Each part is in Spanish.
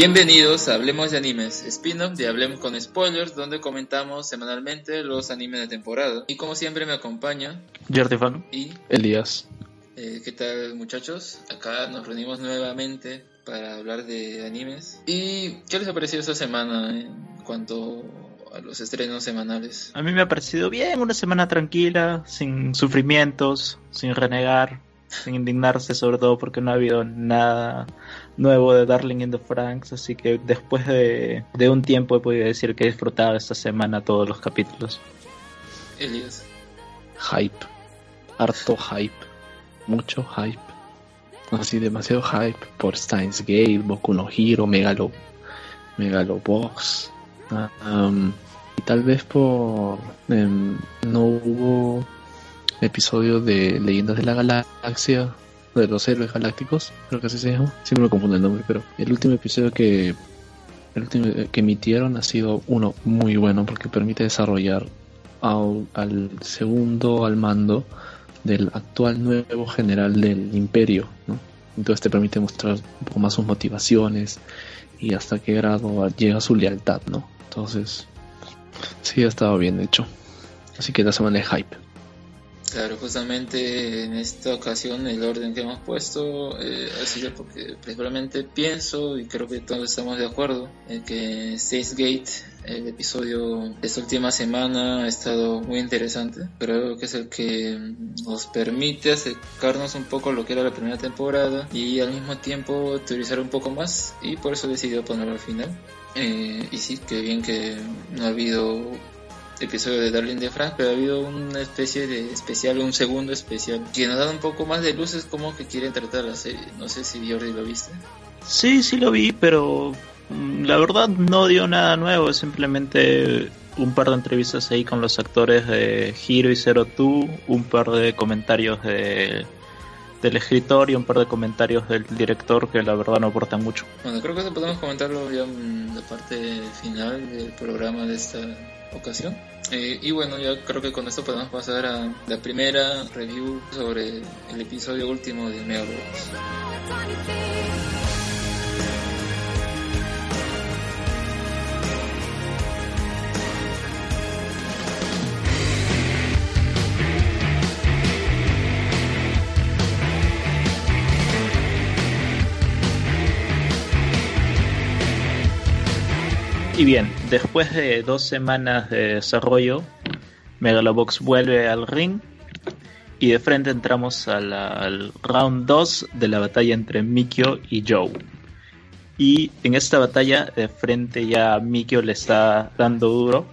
Bienvenidos a Hablemos de Animes, spin-off de Hablemos con Spoilers, donde comentamos semanalmente los animes de temporada. Y como siempre me acompaña Jordi y Elías. Eh, ¿Qué tal muchachos? Acá nos reunimos nuevamente para hablar de animes. ¿Y qué les ha parecido esta semana en cuanto a los estrenos semanales? A mí me ha parecido bien, una semana tranquila, sin sufrimientos, sin renegar, sin indignarse, sobre todo porque no ha habido nada nuevo de Darling in the Franks, así que después de, de un tiempo he podido decir que he disfrutado esta semana todos los capítulos. Elías. Hype. Harto hype. Mucho hype. Así demasiado hype por Steins Gate, Boku no Hero, Megalo, Megalobox. Ah, um, y tal vez por em, no hubo episodio de Leyendas de la Galaxia, de los héroes galácticos, creo que así se llama. Siempre me confundo el nombre, pero el último episodio que último que emitieron ha sido uno muy bueno porque permite desarrollar al, al segundo al mando del actual nuevo general del imperio, ¿no? Entonces te permite mostrar un poco más sus motivaciones y hasta qué grado llega su lealtad, ¿no? Entonces, sí ha estado bien hecho. Así que la semana de hype. Claro, justamente en esta ocasión el orden que hemos puesto eh, ha sido porque principalmente pienso y creo que todos estamos de acuerdo en que Gate, el episodio de esta última semana ha estado muy interesante. Creo que es el que nos permite acercarnos un poco a lo que era la primera temporada y al mismo tiempo teorizar un poco más y por eso he decidido ponerlo al final. Eh, y sí, que bien que no ha habido episodio de Darling de Frank, pero ha habido una especie de especial, un segundo especial, que nos da un poco más de luces como que quieren tratar la serie. No sé si Jordi lo viste. Sí, sí lo vi, pero mm, la verdad no dio nada nuevo, es simplemente un par de entrevistas ahí con los actores de Hiro y Zero Two, un par de comentarios de, del escritor y un par de comentarios del director que la verdad no aportan mucho. Bueno, creo que eso podemos comentarlo ya en la parte final del programa de esta ocasión. Eh, y bueno, ya creo que con esto podemos pasar a la primera review sobre el episodio último de Megalobox. Y bien, después de dos semanas de desarrollo, Megalobox vuelve al ring y de frente entramos al round 2 de la batalla entre Mikio y Joe. Y en esta batalla de frente ya Mikio le está dando duro.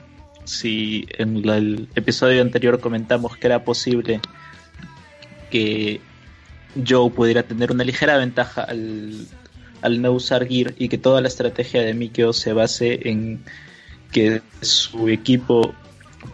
Si en el episodio anterior comentamos que era posible que Joe pudiera tener una ligera ventaja al, al no usar Gear y que toda la estrategia de Mikio se base en que su equipo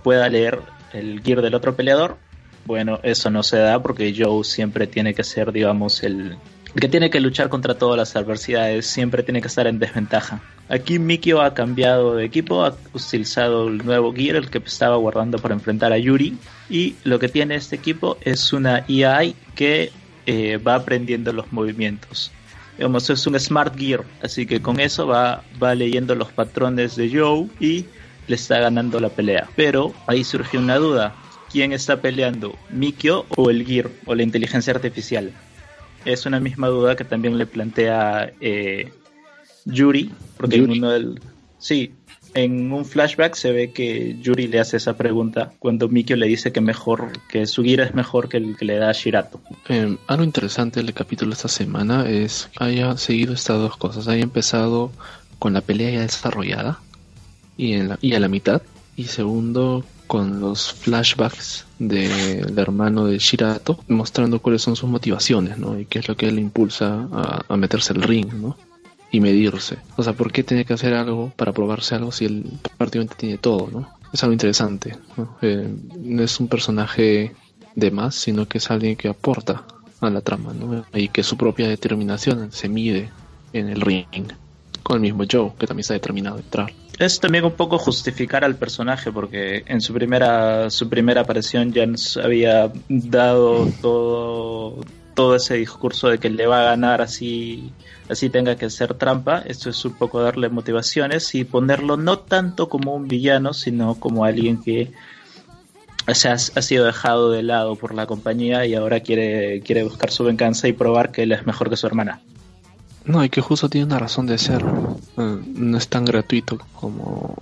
pueda leer el Gear del otro peleador. Bueno, eso no se da porque Joe siempre tiene que ser, digamos, el, que tiene que luchar contra todas las adversidades, siempre tiene que estar en desventaja. Aquí Mikio ha cambiado de equipo, ha utilizado el nuevo Gear, el que estaba guardando para enfrentar a Yuri. Y lo que tiene este equipo es una EI que eh, va aprendiendo los movimientos digamos, es un Smart Gear, así que con eso va, va leyendo los patrones de Joe y le está ganando la pelea. Pero ahí surgió una duda, ¿quién está peleando? ¿Mikio o el Gear o la inteligencia artificial? Es una misma duda que también le plantea eh, Yuri, porque Yuri. en uno del... Sí, en un flashback se ve que Yuri le hace esa pregunta cuando Mikio le dice que mejor, que su Gear es mejor que el que le da a Shirato. Eh, algo interesante del capítulo esta semana es haya seguido estas dos cosas. Haya empezado con la pelea ya desarrollada y, en la, y a la mitad. Y segundo, con los flashbacks del hermano de Shirato, mostrando cuáles son sus motivaciones, ¿no? Y qué es lo que le impulsa a, a meterse al ring, ¿no? Y medirse. O sea, ¿por qué tiene que hacer algo para probarse algo si él prácticamente tiene todo, ¿no? Es algo interesante, ¿no? Eh, no es un personaje de más, sino que es alguien que aporta a la trama, ¿no? Y que su propia determinación se mide en el ring. Con el mismo Joe, que también está determinado a entrar. Es también un poco justificar al personaje porque en su primera su primera aparición ya nos había dado todo todo ese discurso de que le va a ganar así así tenga que ser trampa. Esto es un poco darle motivaciones y ponerlo no tanto como un villano, sino como alguien que ha sido dejado de lado por la compañía y ahora quiere, quiere buscar su venganza y probar que él es mejor que su hermana. No, y que justo tiene una razón de ser. Eh, no es tan gratuito como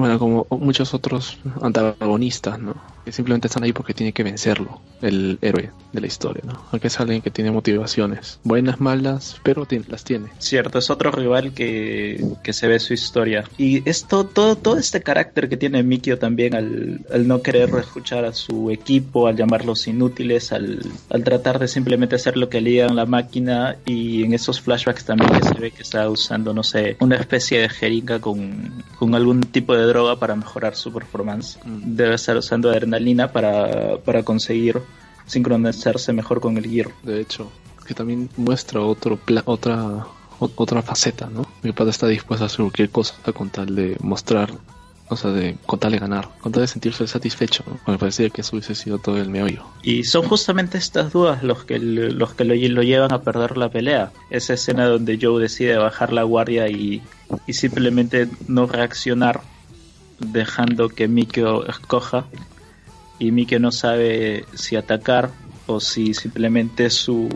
bueno, como muchos otros antagonistas, ¿no? Que simplemente están ahí porque tiene que vencerlo, el héroe de la historia, ¿no? Aunque es alguien que tiene motivaciones, buenas, malas, pero las tiene. Cierto, es otro rival que, que se ve su historia. Y esto, todo, todo este carácter que tiene Mikio también al, al no querer escuchar a su equipo, al llamarlos inútiles, al, al tratar de simplemente hacer lo que le en la máquina y en esos flashbacks también se ve que está usando, no sé, una especie de jeringa con, con algún tipo de droga para mejorar su performance. Mm. Debe estar usando adrenalina para, para conseguir sincronizarse mejor con el gear. De hecho, que también muestra otro otra otra faceta, ¿no? Mi padre está dispuesto a hacer cualquier cosa con tal de mostrar, o sea, de con tal de ganar, con tal de sentirse satisfecho, ¿no? Me parecía que eso hubiese sido todo el meollo. Y son justamente estas dudas los que los que lo, lo llevan a perder la pelea. Esa escena donde Joe decide bajar la guardia y, y simplemente no reaccionar dejando que Mikio escoja y Mikio no sabe si atacar o si simplemente su,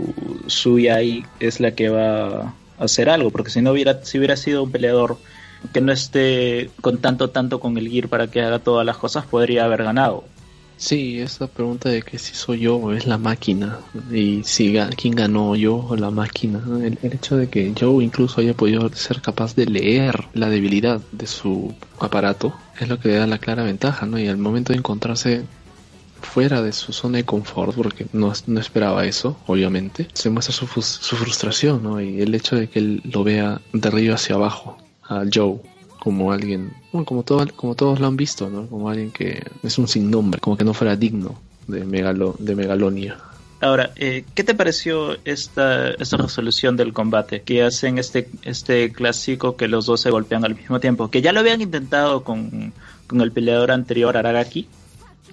su AI es la que va a hacer algo, porque si no hubiera, si hubiera sido un peleador que no esté con tanto tanto con el gear para que haga todas las cosas, podría haber ganado. Sí, esa pregunta de que si soy yo o es la máquina y si quién ganó yo o la máquina. El, hecho de que yo incluso haya podido ser capaz de leer la debilidad de su aparato es lo que le da la clara ventaja, ¿no? Y al momento de encontrarse fuera de su zona de confort, porque no, no esperaba eso, obviamente, se muestra su, su frustración, ¿no? Y el hecho de que él lo vea de arriba hacia abajo a Joe como alguien, bueno, como, todo, como todos lo han visto, ¿no? Como alguien que es un sin nombre, como que no fuera digno de, megalo, de Megalonia. Ahora, eh, ¿qué te pareció esta, esta resolución del combate? Que hacen este, este clásico que los dos se golpean al mismo tiempo. Que ya lo habían intentado con, con el peleador anterior, Aragaki,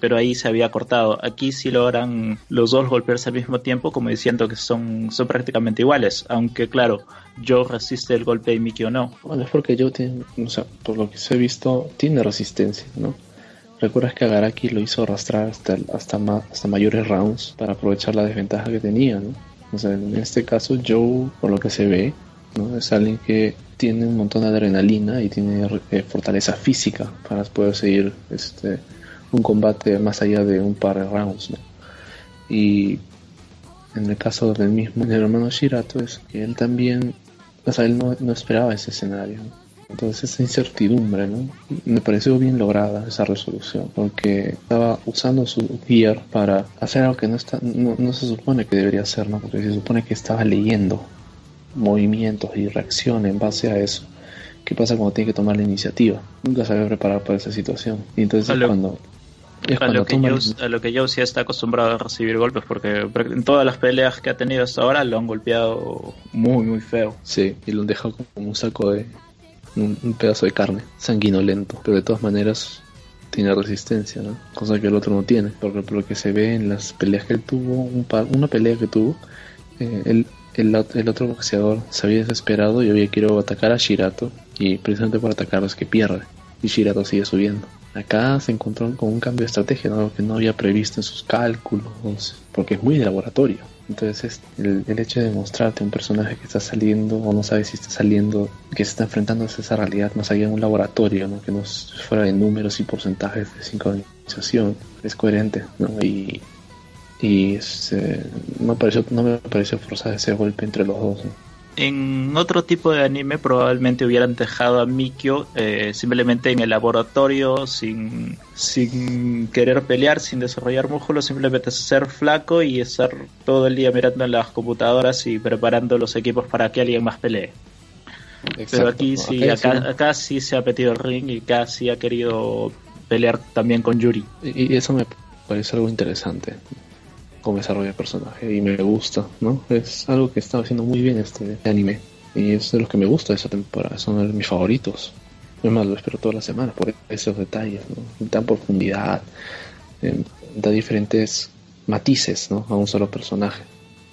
pero ahí se había cortado. Aquí sí logran los dos golpearse al mismo tiempo, como diciendo que son, son prácticamente iguales, aunque claro, yo resiste el golpe y Miki o no. Bueno, es porque yo tiene, o sea, por lo que se ha visto, tiene resistencia, ¿no? Recuerdas que Agaraki lo hizo arrastrar hasta, hasta, hasta mayores rounds para aprovechar la desventaja que tenía, ¿no? O sea, en este caso, Joe, por lo que se ve, ¿no? Es alguien que tiene un montón de adrenalina y tiene eh, fortaleza física para poder seguir este, un combate más allá de un par de rounds. ¿no? Y en el caso del mismo el hermano Shirato es que él también, o sea, él no, no esperaba ese escenario. Entonces esa incertidumbre, ¿no? Me pareció bien lograda esa resolución, porque estaba usando su gear para hacer algo que no, está, no, no se supone que debería hacer, ¿no? Porque se supone que estaba leyendo movimientos y reacciones en base a eso. ¿Qué pasa cuando tiene que tomar la iniciativa? Nunca se había preparado para esa situación. Y entonces cuando a lo, que Joe, a lo que sí está acostumbrado a recibir golpes, porque en todas las peleas que ha tenido hasta ahora lo han golpeado muy, muy feo. Sí, y lo han dejado como un saco de. Un, pedazo de carne, sanguinolento, pero de todas maneras tiene resistencia, ¿no? Cosa que el otro no tiene, porque por lo que se ve en las peleas que él tuvo, un una pelea que tuvo, eh, el, el, otro boxeador se había desesperado y había querido atacar a Shirato, y precisamente por atacarlo es que pierde, y Shirato sigue subiendo. Acá se encontró con un cambio de estrategia, algo que no había previsto en sus cálculos, porque es muy de laboratorio. Entonces el, hecho de mostrarte un personaje que está saliendo o no sabes si está saliendo, que se está enfrentando a esa realidad más allá de un laboratorio, ¿no? que no es fuera de números y porcentajes de sincronización, es coherente. ¿no? Y, y este, no, pareció, no me pareció forzado ese golpe entre los dos. En otro tipo de anime probablemente hubieran dejado a Mikio eh, simplemente en el laboratorio sin, sin querer pelear, sin desarrollar músculos, simplemente ser flaco y estar todo el día mirando en las computadoras y preparando los equipos para que alguien más pelee. Pero aquí sí, acá, sí se ha metido el ring y acá sí ha querido pelear también con Yuri. y eso me parece algo interesante cómo desarrolla el personaje y me gusta, ¿no? Es algo que está haciendo muy bien este anime y es de los que me gusta de esa temporada, son de mis favoritos. Es más, lo espero toda la semana por esos detalles, ¿no? Dan profundidad, da diferentes matices, ¿no? A un solo personaje.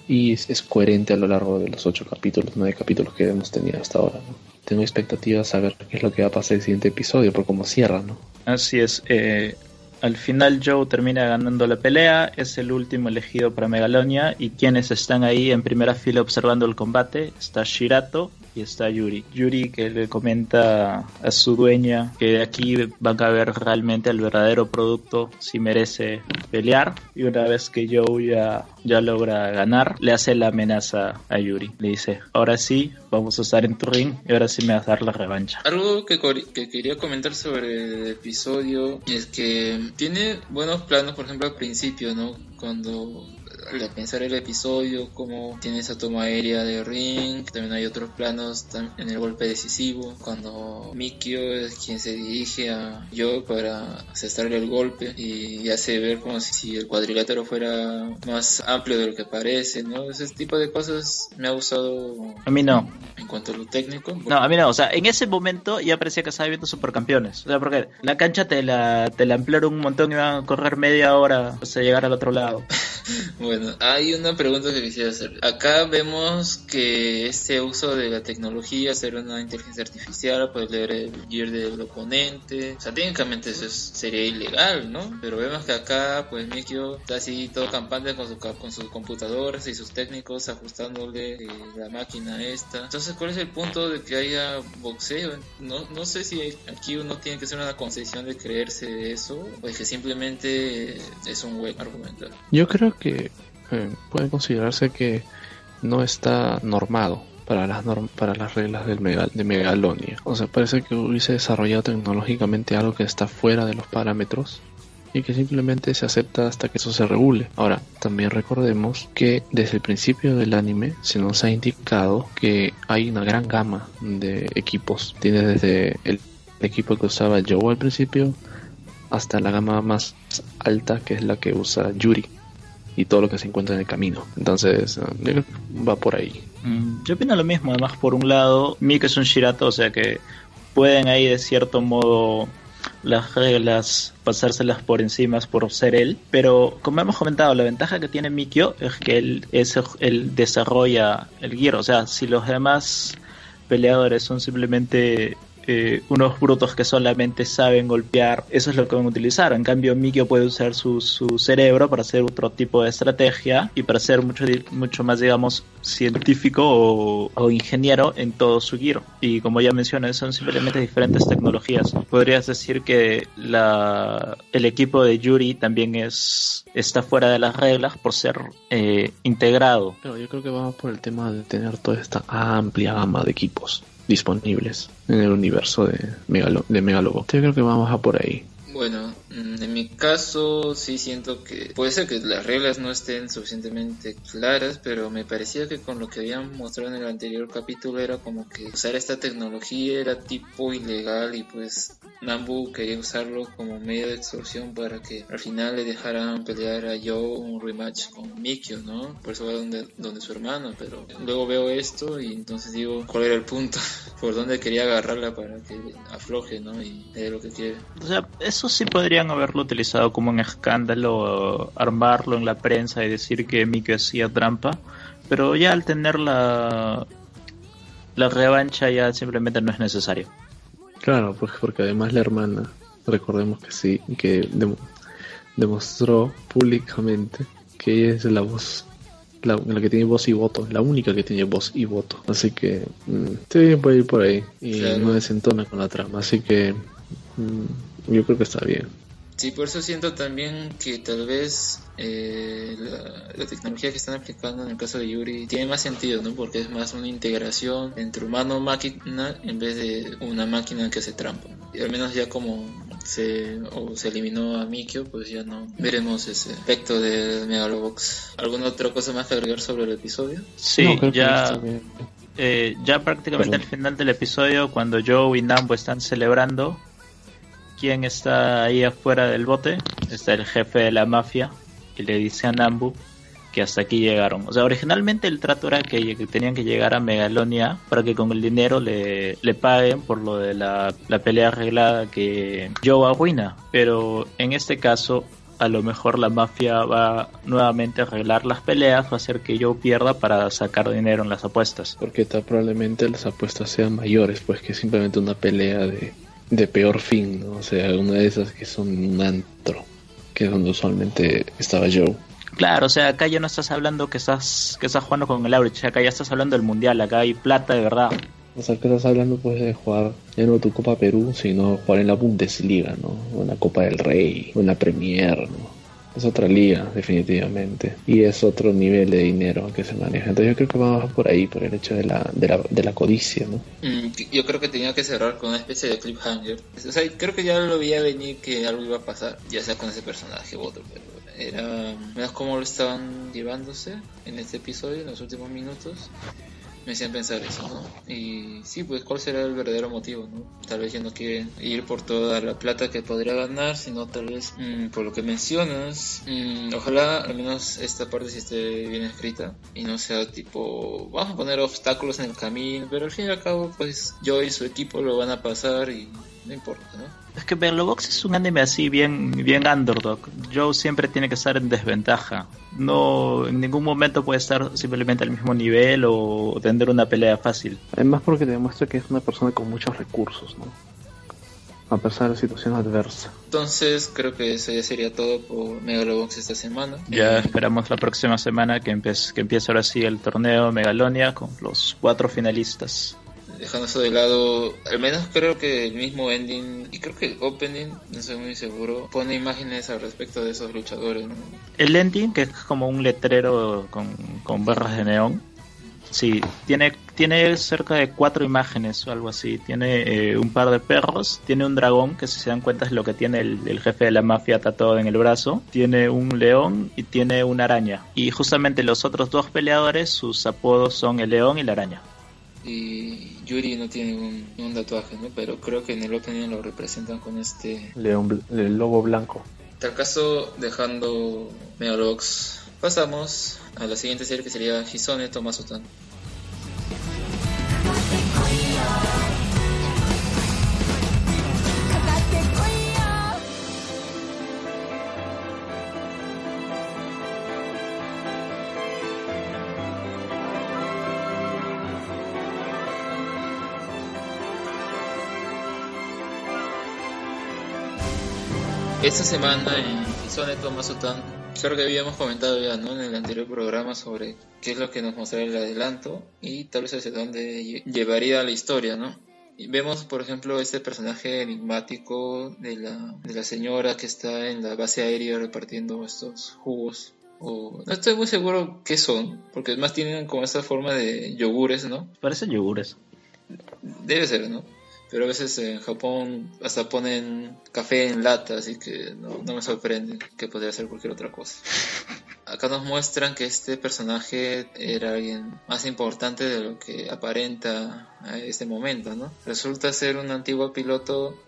y es, es coherente a lo largo de los ocho capítulos, nueve capítulos que hemos tenido hasta ahora. ¿no? Tengo expectativas a saber qué es lo que va a pasar el siguiente episodio, por cómo cierra, ¿no? Así es. eh, al final Joe termina ganando la pelea, es el último elegido para Megalonia y quienes están ahí en primera fila observando el combate está Shirato y está Yuri. Yuri que le comenta a su dueña que de aquí van a ver realmente el verdadero producto si merece pelear y una vez que Joe ya, ya logra ganar le hace la amenaza a Yuri. Le dice, ahora sí, vamos a estar en tu ring y ahora sí me vas a dar la revancha. Algo que, que quería comentar sobre el episodio es que tiene buenos planos, por ejemplo, al principio, ¿no? Cuando al pensar el episodio, como tiene esa toma aérea de Ring, también hay otros planos en el golpe decisivo, cuando Mikio es quien se dirige a Joe para asestarle el golpe y hace ver como si, si el cuadrilátero fuera más amplio de lo que parece, ¿no? Ese tipo de cosas me ha gustado A mí no. en cuanto a lo técnico. No, a mí no, o sea, en ese momento ya parecía que estaba viendo supercampeones. O sea, porque la cancha te la, te la ampliaron un montón y iban a correr media hora hasta llegar al otro lado. Bueno, hay una pregunta que quisiera hacer. Acá vemos que este uso de la tecnología, hacer una inteligencia artificial, poder leer el gear del oponente, o sea, técnicamente eso es- sería ilegal, ¿no? Pero vemos que acá, pues Mikio está así todo campante con, su, con sus computadoras y sus técnicos ajustándole eh, la máquina esta. Entonces, ¿cuál es el punto de que haya boxeo? No, no sé si aquí uno tiene que hacer una concesión de creerse eso, o es que simplemente es un buen argumento. Yo creo que eh, puede considerarse que no está normado para las norm- para las reglas del Megal- de Megalonia. O sea, parece que hubiese desarrollado tecnológicamente algo que está fuera de los parámetros y que simplemente se acepta hasta que eso se regule. Ahora, también recordemos que desde el principio del anime se nos ha indicado que hay una gran gama de equipos. Tiene desde el equipo que usaba Joe al principio hasta la gama más alta que es la que usa Yuri y todo lo que se encuentra en el camino. Entonces, eh, va por ahí. Mm, Yo opino lo mismo, además por un lado, Mika es un Shirato, o sea que pueden ahí de cierto modo las reglas pasárselas por encima por ser él, pero como hemos comentado, la ventaja que tiene Mikio es que él, es, él desarrolla el gear, o sea, si los demás peleadores son simplemente unos brutos que solamente saben golpear, eso es lo que van a utilizar. En cambio, Mikio puede usar su, su cerebro para hacer otro tipo de estrategia y para ser mucho, mucho más, digamos, científico o, o ingeniero en todo su giro. Y como ya mencioné, son simplemente diferentes tecnologías. Podrías decir que la, el equipo de Yuri también es está fuera de las reglas por ser eh, integrado. Pero yo creo que vamos por el tema de tener toda esta amplia gama de equipos disponibles en el universo de, Megalo de. Yo creo que vamos a por ahí. Bueno, mm, en mi caso sí siento que puede ser que las reglas no estén suficientemente claras, pero me parecía que con lo que habían mostrado en el anterior capítulo era como que usar esta tecnología era tipo ilegal y pues Nambu quería usarlo como medio de extorsión para que al final le dejaran pelear a Joe un rematch con Mikio, ¿no? Por eso va donde, donde su hermano, pero luego veo esto y entonces digo, ¿cuál era el punto? ¿Por dónde quería agarrarla para que afloje, ¿no? Y le dé lo que quiere. O sea, eso sí podrían haberlo utilizado como un escándalo, armarlo en la prensa y decir que Miki hacía trampa, pero ya al tener la, la revancha ya simplemente no es necesario. Claro, porque, porque además la hermana, recordemos que sí, que dem- demostró públicamente que ella es la voz, la, la que tiene voz y voto, la única que tiene voz y voto. Así que mm, sí, puede ir por ahí y Claro. no desentona con la trama. Así que mm, yo creo que está bien. Sí, por eso siento también que tal vez eh, la, la tecnología que están aplicando en el caso de Yuri tiene más sentido, ¿no? Porque es más una integración entre humano-máquina en vez de una máquina que hace trampa. Y al menos ya como se, o se eliminó a Mikio, pues ya no veremos ese efecto de Megalobox. ¿Alguna otra cosa más que agregar sobre el episodio? Sí, No, ya, eh, ya prácticamente Perdón. al final del episodio, cuando Joe y Nambo están celebrando, ¿quién está ahí afuera del bote? Está el jefe de la mafia y le dice a Nambu que hasta aquí llegaron. O sea, originalmente el trato era que, que tenían que llegar a Megalonia para que con el dinero le, le paguen por lo de la, la pelea arreglada que Joe arruina. Pero en este caso, a lo mejor la mafia va nuevamente a arreglar las peleas, va a hacer que yo pierda para sacar dinero en las apuestas. Porque tal, probablemente las apuestas sean mayores, pues que simplemente una pelea de, de peor fin, ¿no? O sea, una de esas que son un antro, que es donde usualmente estaba Joe. Claro, o sea, acá ya no estás hablando que estás que estás jugando con el Aurich, acá ya estás hablando del mundial, acá hay plata de verdad. O sea, que estás hablando pues de jugar ya no tu Copa Perú, sino jugar en la Bundesliga, ¿no? O en la Copa del Rey, o en la Premier, ¿no? Es otra liga, definitivamente. Y es otro nivel de dinero que se maneja. Entonces yo creo que vamos por ahí, por el hecho de la, de la, de la codicia, ¿no? Mm, yo creo que tenía que cerrar con una especie de cliffhanger. O sea, creo que ya lo veía venir que algo iba a pasar, ya sea con ese personaje u otro, pero era menos cómo lo estaban llevándose en este episodio, en los últimos minutos me hacían pensar eso, ¿no? Y sí, pues cuál será el verdadero motivo, ¿no? Tal vez ya no quiere ir por toda la plata que podría ganar, sino tal vez mm, por lo que mencionas. Mm, ojalá al menos esta parte sí esté bien escrita y no sea tipo, vamos a poner obstáculos en el camino, pero al fin y al cabo, pues yo y su equipo lo van a pasar y no importa, ¿no? Es que Box es un anime así bien, bien underdog. Joe siempre tiene que estar en desventaja. No, en ningún momento puede estar simplemente al mismo nivel o tener una pelea fácil. Además porque demuestra que es una persona con muchos recursos, ¿no? A pesar de la situación adversa. Entonces creo que eso ya sería todo por Megalobox esta semana. Ya esperamos la próxima semana que, empiece, que empiece ahora sí el torneo Megalonia con los cuatro finalistas dejando eso de lado, al menos creo que el mismo ending y creo que el opening, no soy muy seguro, pone imágenes al respecto de esos luchadores. El ending, que es como un letrero con, con barras de neón, sí, tiene, tiene cerca de cuatro imágenes o algo así. Tiene eh, un par de perros, tiene un dragón, que si se dan cuenta es lo que tiene el, el jefe de la mafia tatuado en el brazo, tiene un león y tiene una araña. Y justamente los otros dos peleadores, sus apodos son el león y la araña y Yuri no tiene un, tatuaje, ¿no? Pero creo que en el opening lo representan con este... León, el lobo blanco. Tal caso, dejando Megalobox, pasamos a la siguiente serie que sería Hisone Tomasutan. Esta semana en Isone Tomasotan, creo que habíamos comentado ya ¿no? en el anterior programa sobre qué es lo que nos mostrará el adelanto y tal vez hacia dónde llevaría la historia, ¿no? Y vemos, por ejemplo, este personaje enigmático de la, de la señora que está en la base aérea repartiendo estos jugos. O, no estoy muy seguro qué son, porque además tienen como esta forma de yogures, ¿no? Parecen yogures. Debe ser, ¿no? Pero a veces en Japón hasta ponen café en lata, así que no, me sorprende que podría ser cualquier otra cosa. Acá nos muestran que este personaje era alguien más importante de lo que aparenta a este momento, ¿no? Resulta ser un antiguo piloto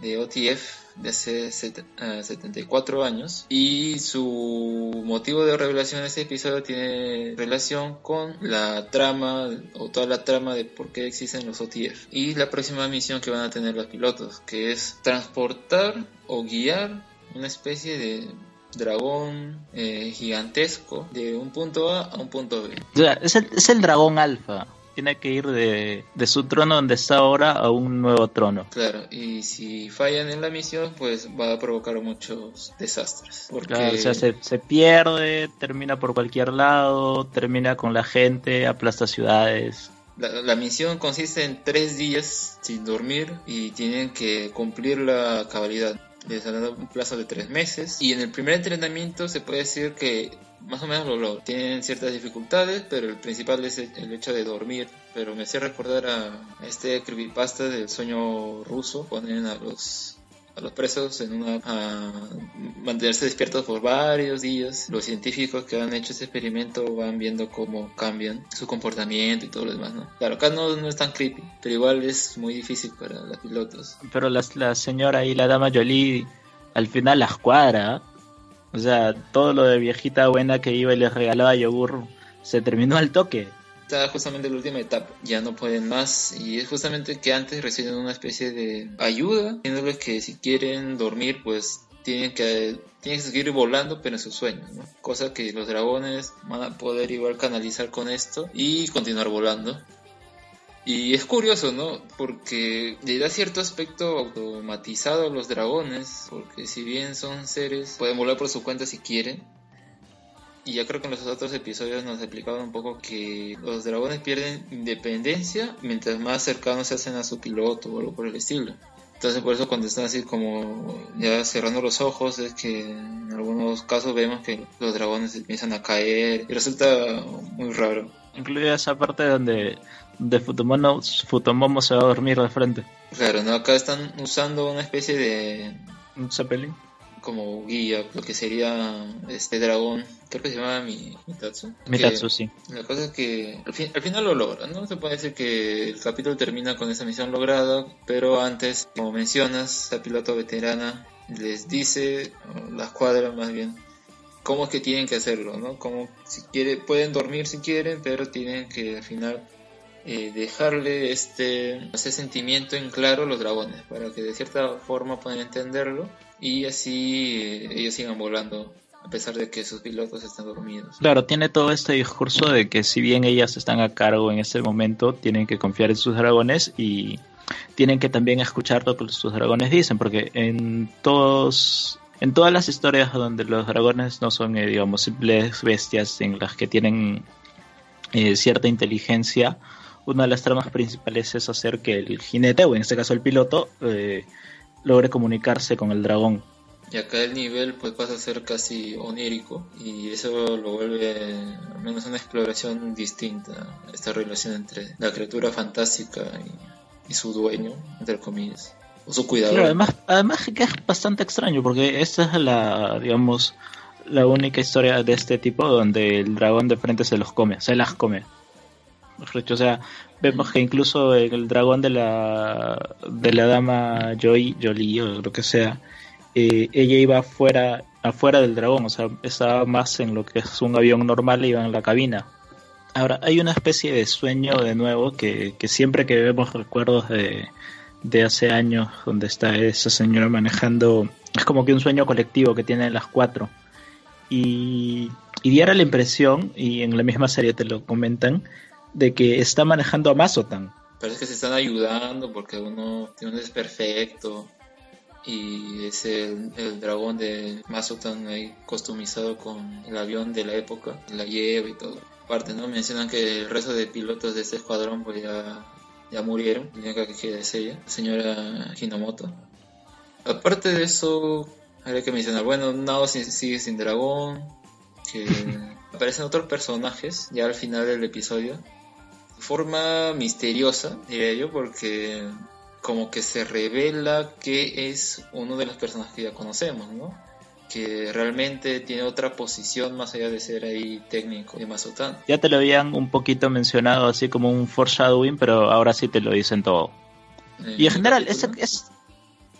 de OTF de hace 74 eh, años y su motivo de revelación en este episodio tiene relación con la trama o toda la trama de por qué existen los OTF y la próxima misión que van a tener los pilotos que es transportar o guiar una especie de dragón eh, gigantesco de un punto A a un punto B. O sea, es el, es el dragón alfa tiene que ir de, su trono donde está ahora a un nuevo trono. Claro, y si fallan en la misión, pues va a provocar muchos desastres. Porque... o sea, se, se, pierde, termina por cualquier lado, termina con la gente, aplasta ciudades. La, la, misión consiste en tres días sin dormir y tienen que cumplir la cabalidad. Les han un plazo de tres meses y en el primer entrenamiento se puede decir que más o menos lo logran. Tienen ciertas dificultades, pero el principal es el, hecho de dormir. Pero me hacía recordar a, este creepypasta del sueño ruso. Ponen a los a los presos en una a mantenerse despiertos por varios días. Los científicos que han hecho este experimento van viendo cómo cambian su comportamiento y todo lo demás, ¿no? Claro, acá no, no es tan creepy, pero igual es muy difícil para los pilotos. Pero la, la señora y la dama Jolie al final las cuadra o sea, todo lo de viejita buena que iba y les regalaba yogur se terminó al toque. Está justamente la última etapa, ya no pueden más y es justamente que antes reciben una especie de ayuda, diciéndoles que si quieren dormir pues tienen que, tienen que seguir volando pero en sus sueños, ¿no? Cosa que los dragones van a poder igual canalizar con esto y continuar volando. Y es curioso, ¿no? Porque le da cierto aspecto automatizado a los dragones, porque si bien son seres, pueden volar por su cuenta si quieren. Y ya creo que en los otros episodios nos explicaban un poco que los dragones pierden independencia mientras más cercanos se hacen a su piloto o algo por el estilo. Entonces por eso cuando están así como ya cerrando los ojos es que en algunos casos vemos que los dragones empiezan a caer y resulta muy raro. Incluye esa parte donde, de Futomomo, Futomomo se va a dormir de frente. Claro, ¿no? Acá están usando una especie de Un Zeppelin. Como guía, lo que sería este dragón, creo que se llama Mi- Mitatsu. Mitatsu, sí. La cosa es que al, fin- al final lo logran, ¿no? Se puede decir que el capítulo termina con esa misión lograda, pero antes, como mencionas, la piloto veterana les dice, o la escuadra más bien, cómo es que tienen que hacerlo, ¿no? Como si quiere, pueden dormir si quieren, pero tienen que al final eh, dejarle este ese sentimiento en claro a los dragones, para que de cierta forma puedan entenderlo y así ellos sigan volando a pesar de que sus pilotos están dormidos. Claro, tiene todo este discurso de que si bien ellas están a cargo en ese momento, tienen que confiar en sus dragones y tienen que también escuchar lo que sus dragones dicen, porque en todos en todas las historias donde los dragones no son, eh, digamos, simples bestias en las que tienen eh, cierta inteligencia, una de las tramas principales es hacer que el jinete, o en este caso el piloto, eh, logre comunicarse con el dragón. Y acá el nivel pues pasa a ser casi onírico y eso lo vuelve al menos una exploración distinta, esta relación entre la criatura fantástica y, y su dueño, entre comillas, o su cuidador. Claro, además, además que es bastante extraño porque esta es la, digamos, la única historia de este tipo donde el dragón de frente se los come, se las come. O sea, vemos que incluso el dragón de la de la dama Joy, Jolie o lo que sea, eh, ella iba afuera, afuera del dragón, o sea, estaba más en lo que es un avión normal, iba en la cabina. Ahora, hay una especie de sueño de nuevo que, que siempre que vemos recuerdos de, de hace años donde está esa señora manejando, es como que un sueño colectivo que tienen las cuatro. Y, y diera la impresión, y en la misma serie te lo comentan, de que está manejando a Mazotan. Parece que se están ayudando porque uno tiene un desperfecto y es el, el dragón de Mazotan ahí customizado con el avión de la época, la lleva y todo. Aparte, ¿no? Mencionan que el resto de pilotos de este escuadrón pues ya, ya murieron, la única que queda es ella, la señora Hinomoto. Aparte de eso, habría que mencionar, bueno, Nao si- sigue sin dragón, que aparecen otros personajes ya al final del episodio, forma misteriosa, diría yo, porque como que se revela que es uno de los personajes que ya conocemos, ¿no? Que realmente tiene otra posición más allá de ser ahí técnico de Mazotan. Ya te lo habían un poquito mencionado así como un foreshadowing, pero ahora sí te lo dicen todo. Y en general, ese, es,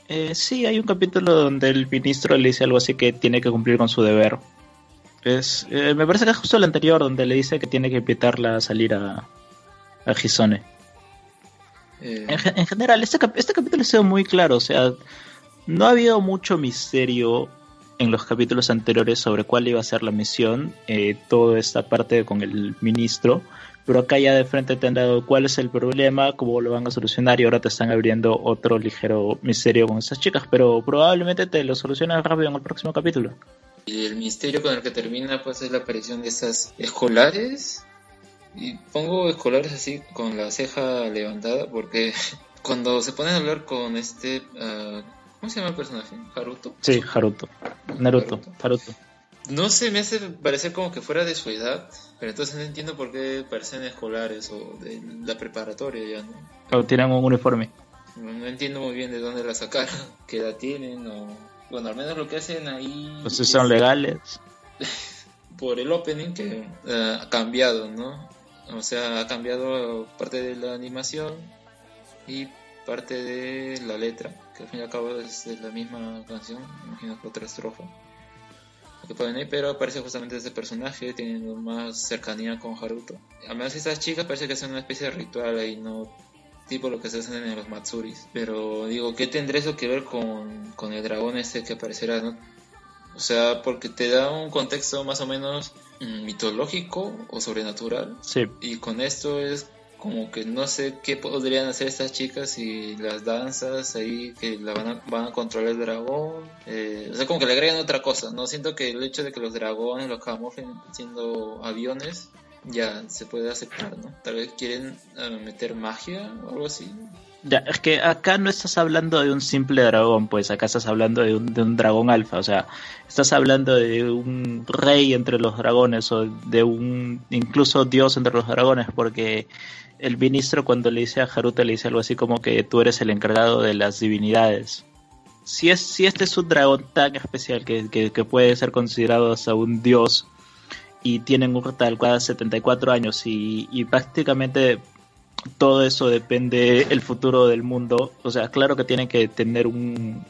eh, sí, hay un capítulo donde el ministro le dice algo así que tiene que cumplir con su deber. Es, eh, me parece que es justo el anterior donde le dice que tiene que invitarla a salir a, a Hisone. Eh, En, ge- en general, este, cap- este capítulo ha sido muy claro, o sea, no ha habido mucho misterio en los capítulos anteriores sobre cuál iba a ser la misión, eh, toda esta parte con el ministro, pero acá ya de frente te han dado cuál es el problema, cómo lo van a solucionar y ahora te están abriendo otro ligero misterio con estas chicas, pero probablemente te lo solucionan rápido en el próximo capítulo. Y el misterio con el que termina pues es la aparición de estas escolares. Y pongo escolares así con la ceja levantada porque cuando se ponen a hablar con este... ah, ¿Cómo se llama el personaje? Haruto. Sí, Haruto, Naruto, Haruto. No se me hace parecer como que fuera de su edad, pero entonces no entiendo por qué parecen escolares o de la preparatoria ya, ¿no? O tienen un uniforme. No, no entiendo muy bien de dónde la sacaron, qué edad tienen o... Bueno, al menos lo que hacen ahí... Entonces es- son legales. por el opening que eh, ha cambiado, ¿no? O sea, ha cambiado parte de la animación y parte de la letra, que al fin y al cabo es de la misma canción, imagino que otra estrofa. Pero aparece justamente este personaje teniendo más cercanía con Haruto. Menos estas chicas parece que hacen una especie de ritual ahí, no tipo lo que se hacen en los Matsuris. Pero digo, ¿qué tendrá eso que ver con, con el dragón este que aparecerá, no? O sea, porque te da un contexto más o menos mm, mitológico o sobrenatural. Sí. Y con esto es como que no sé qué podrían hacer estas chicas y las danzas ahí que la van a, van a controlar el dragón. Eh, o sea, como que le agregan otra cosa. No siento que el hecho de que los dragones los camuflen siendo aviones ya se puede aceptar, ¿no? Tal vez quieren eh, meter magia o algo así. Ya, es que acá no estás hablando de un simple dragón, pues acá estás hablando de un, de un dragón alfa, o sea, estás hablando de un rey entre los dragones o de un incluso dios entre los dragones, porque el ministro cuando le dice a Haruta le dice algo así como que tú eres el encargado de las divinidades. Si, es, este es un dragón tan especial que, que, que puede ser considerado hasta un dios y tienen un tal cual 74 años y, y prácticamente todo eso depende el futuro del mundo. O sea, claro que tienen que tener un,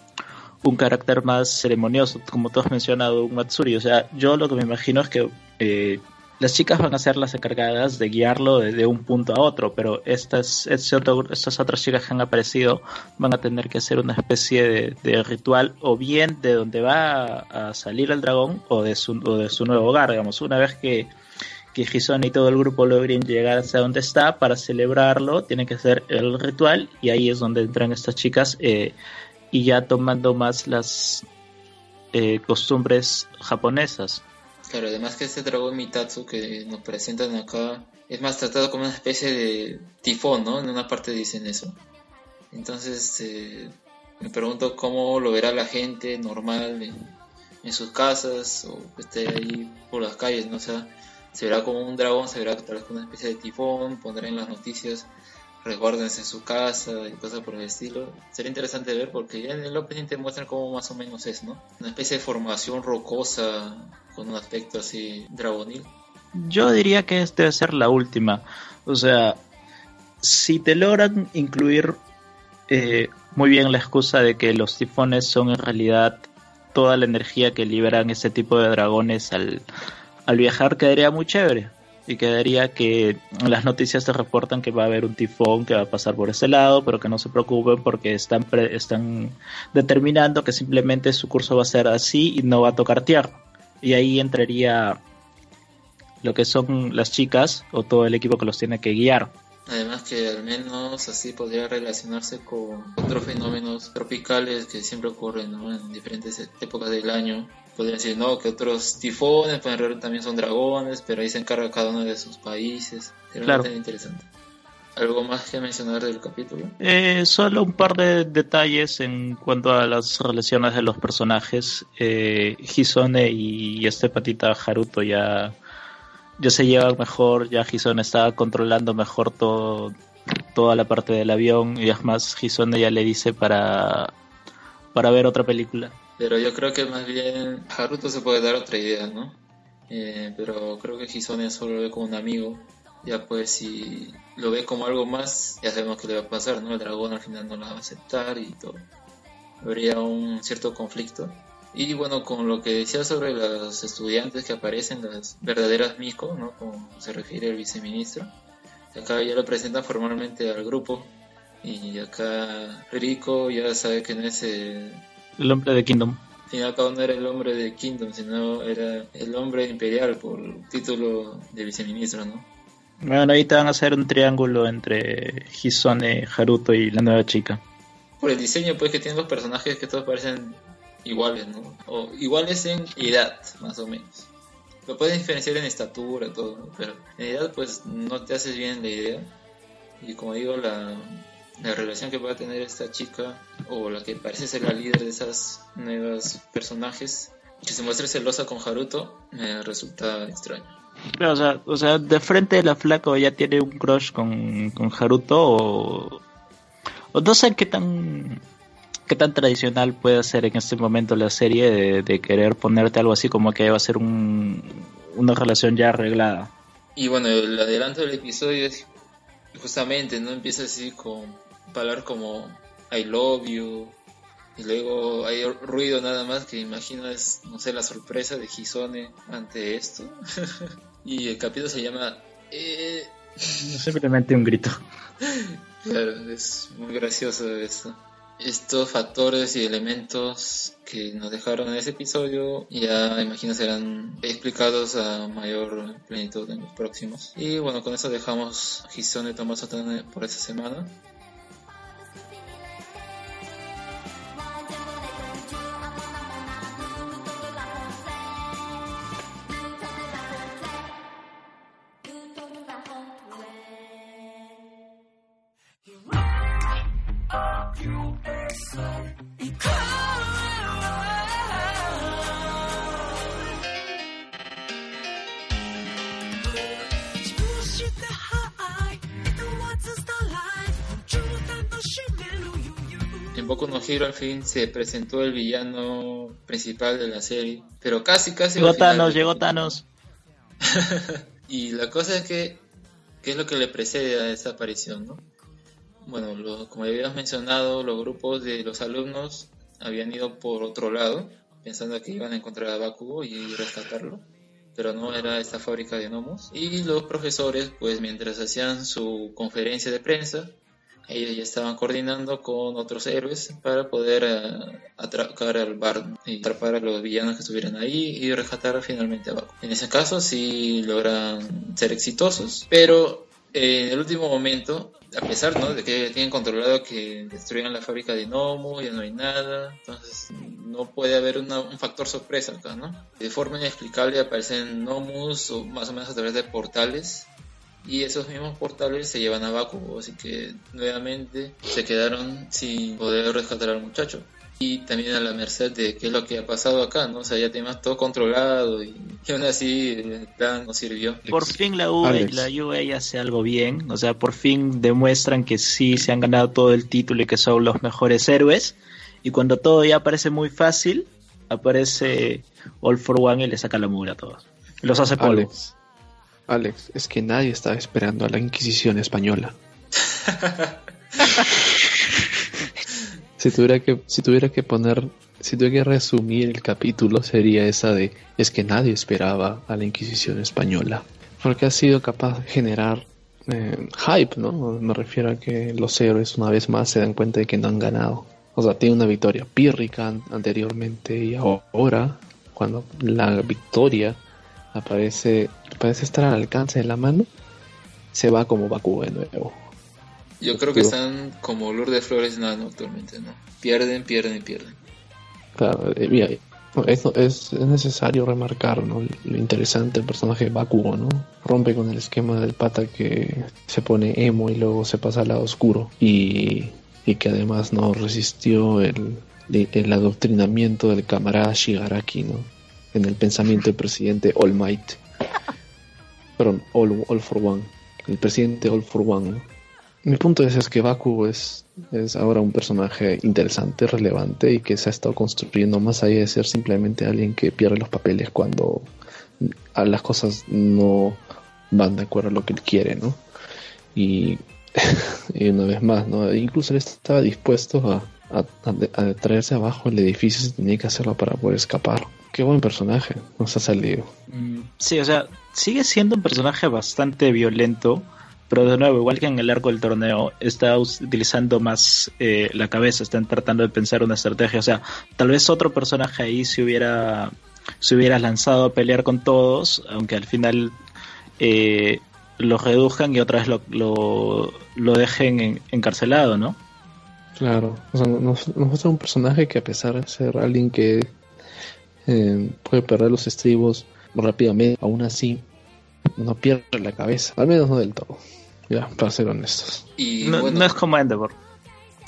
un carácter más ceremonioso, como tú has mencionado, un Matsuri. O sea, yo lo que me imagino es que eh, las chicas van a ser las encargadas de guiarlo de, un punto a otro, pero estas, estas otras chicas que han aparecido van a tener que hacer una especie de, ritual o bien de donde va a, a salir el dragón o de su, o de su nuevo hogar, digamos, una vez que que y todo el grupo logren llegar hasta donde está para celebrarlo, tienen que hacer el ritual y ahí es donde entran estas chicas eh, y ya tomando más las eh, costumbres japonesas. Claro, además que este dragón Mitatsu que nos presentan acá es más tratado como una especie de tifón, ¿no? En una parte dicen eso. Entonces eh, me pregunto cómo lo verá la gente normal en, en sus casas o que esté ahí por las calles, ¿no? O sea, se verá como un dragón, se verá tal vez como una especie de tifón, pondrá en las noticias resguárdense en su casa y cosas por el estilo. Sería interesante ver porque ya en el opening te muestran cómo más o menos es, ¿no? Una especie de formación rocosa con un aspecto así dragonil. Yo diría que esta debe ser la última. O sea, si te logran incluir eh, muy bien la excusa de que los tifones son en realidad toda la energía que liberan ese tipo de dragones al, al viajar, quedaría muy chévere. Y quedaría que las noticias te reportan que va a haber un tifón que va a pasar por ese lado, pero que no se preocupen porque están, pre- están determinando que simplemente su curso va a ser así y no va a tocar tierra. Y ahí entraría lo que son las chicas o todo el equipo que los tiene que guiar. Además que al menos así podría relacionarse con otros fenómenos tropicales que siempre ocurren ¿no? en diferentes épocas del año. Podrían decir, no, que otros tifones, pues en realidad también son dragones, pero ahí se encarga cada uno de sus países. Sería Claro. bastante interesante. ¿Algo más que mencionar del capítulo? Eh, solo un par de detalles en cuanto a las relaciones de los personajes. Eh, Hisone y este patita Haruto ya, ya se llevan mejor, ya Hisone está controlando mejor todo, toda la parte del avión y es más, Hisone ya le dice para, para ver otra película. Pero yo creo que más bien Haruto se puede dar otra idea, ¿no? Eh, pero creo que Hisone solo lo ve como un amigo. Ya pues si lo ve como algo más, ya sabemos qué le va a pasar, ¿no? El dragón al final no la va a aceptar y todo. Habría un cierto conflicto. Y bueno, con lo que decía sobre los estudiantes que aparecen, las verdaderas Miko, ¿no? Como se refiere el viceministro. Acá ya lo presentan formalmente al grupo. Y acá Rico ya sabe que no es el, El hombre de Kingdom. y cabo no era el hombre de Kingdom, sino era el hombre imperial por título de viceministro, ¿no? Bueno, ahí te van a hacer un triángulo entre Hisone, Haruto y la nueva chica. Por el diseño, pues, que tienen los personajes que todos parecen iguales, ¿no? O iguales en edad, más o menos. Lo puedes diferenciar en estatura, todo, ¿no? pero en edad, pues, no te haces bien la idea. Y como digo, la, la relación que pueda tener esta chica, o la que parece ser la líder de esas nuevas personajes, que se muestre celosa con Haruto, me resulta extraño. Pero, o, sea, o sea, de frente la flaco ya tiene un crush con, con Haruto o, o no sé qué tan qué tan tradicional puede ser en este momento la serie de, de querer ponerte algo así como que va a ser un, una relación ya arreglada. Y bueno, el adelanto del episodio es justamente, ¿no? Empieza así con palabras como I love you. Y luego hay ruido nada más que imagino es, no sé, la sorpresa de Hisone ante esto. y el capítulo se llama... Eh, Simplemente un grito. Claro, es muy gracioso eso. Estos factores y elementos que nos dejaron en ese episodio ya imagino serán explicados a mayor plenitud en los próximos. Y bueno, con eso dejamos Hisone Tomaso por esta semana. En Boku no Hero al fin se presentó el villano principal de la serie, pero casi casi... Llegó Thanos, llegó Thanos. y la cosa es que, ¿qué es lo que le precede a esta aparición? ¿no? Bueno, lo, como habíamos mencionado, los grupos de los alumnos habían ido por otro lado, pensando que iban a encontrar a Bakugo y rescatarlo pero no era esta fábrica de gnomos. Y los profesores, pues mientras hacían su conferencia de prensa, ellos ya estaban coordinando con otros héroes para poder uh, atracar al bar y atrapar a los villanos que estuvieran ahí y rescatar finalmente a Baku. En ese caso sí logran ser exitosos, pero en el último momento, a pesar de que tienen controlado que destruyan la fábrica de Nomu, ya no hay nada, entonces no puede haber un factor sorpresa acá, ¿no? De forma inexplicable aparecen Nomus o más o menos a través de portales y esos mismos portales se llevan a Bakugo, así que nuevamente se quedaron sin poder rescatar al muchacho. Y también a la merced de qué es lo que ha pasado acá, ¿no? O sea, ya tenemos todo controlado y, aún así el plan no sirvió. Por fin la UA, la UA hace algo bien, o sea, por fin demuestran que sí se han ganado todo el título y que son los mejores héroes. Y cuando todo ya parece muy fácil, aparece All for One y le saca la mugre a todos. Los hace polvo. Alex, es que nadie estaba esperando a la Inquisición española. si tuviera que, si tuviera que poner, si tuviera que resumir el capítulo, sería esa de es que nadie esperaba a la Inquisición española. Porque ha sido capaz de generar eh, hype, ¿no? Me refiero a que los héroes una vez más se dan cuenta de que no han ganado. O sea, tiene una victoria pírrica anteriormente y ahora, cuando la victoria aparece, parece estar al alcance de la mano, se va como Bakugo de nuevo. Yo creo que están como olor de flores nada actualmente, ¿no? Pierden, pierden, pierden. Claro, eh, mira, eso es, necesario remarcar ¿no? lo interesante del personaje de Bakugo, ¿no? Rompe con el esquema del pata que se pone emo y luego se pasa al lado oscuro y, y que además no resistió el, el adoctrinamiento del camarada Shigaraki, ¿no? En el pensamiento del presidente All Might. Perdón, All, All for One. El presidente All for One. Mi punto es, es que Baku es, es ahora un personaje interesante, relevante y que se ha estado construyendo más allá de ser simplemente alguien que pierde los papeles cuando las cosas no van de acuerdo a lo que él quiere, ¿no? Y, una vez más, ¿no? Incluso él estaba dispuesto a, a, traerse abajo el edificio si tenía que hacerlo para poder escapar. Qué buen personaje, nos ha salido. Mm, sí, o sea, sigue siendo un personaje bastante violento, pero de nuevo, igual que en el arco del torneo, está utilizando más eh, la cabeza, están tratando de pensar una estrategia. O sea, tal vez otro personaje ahí se hubiera, se hubiera lanzado a pelear con todos, aunque al final eh, lo reduzcan y otra vez lo, lo, dejen encarcelado, ¿no? Claro, o sea, nos, muestra un personaje que a pesar de ser alguien que eh, puede perder los estribos rápidamente, aún así no pierde la cabeza, al menos no del todo, ya, para ser honestos. Y no, no es como Endeavor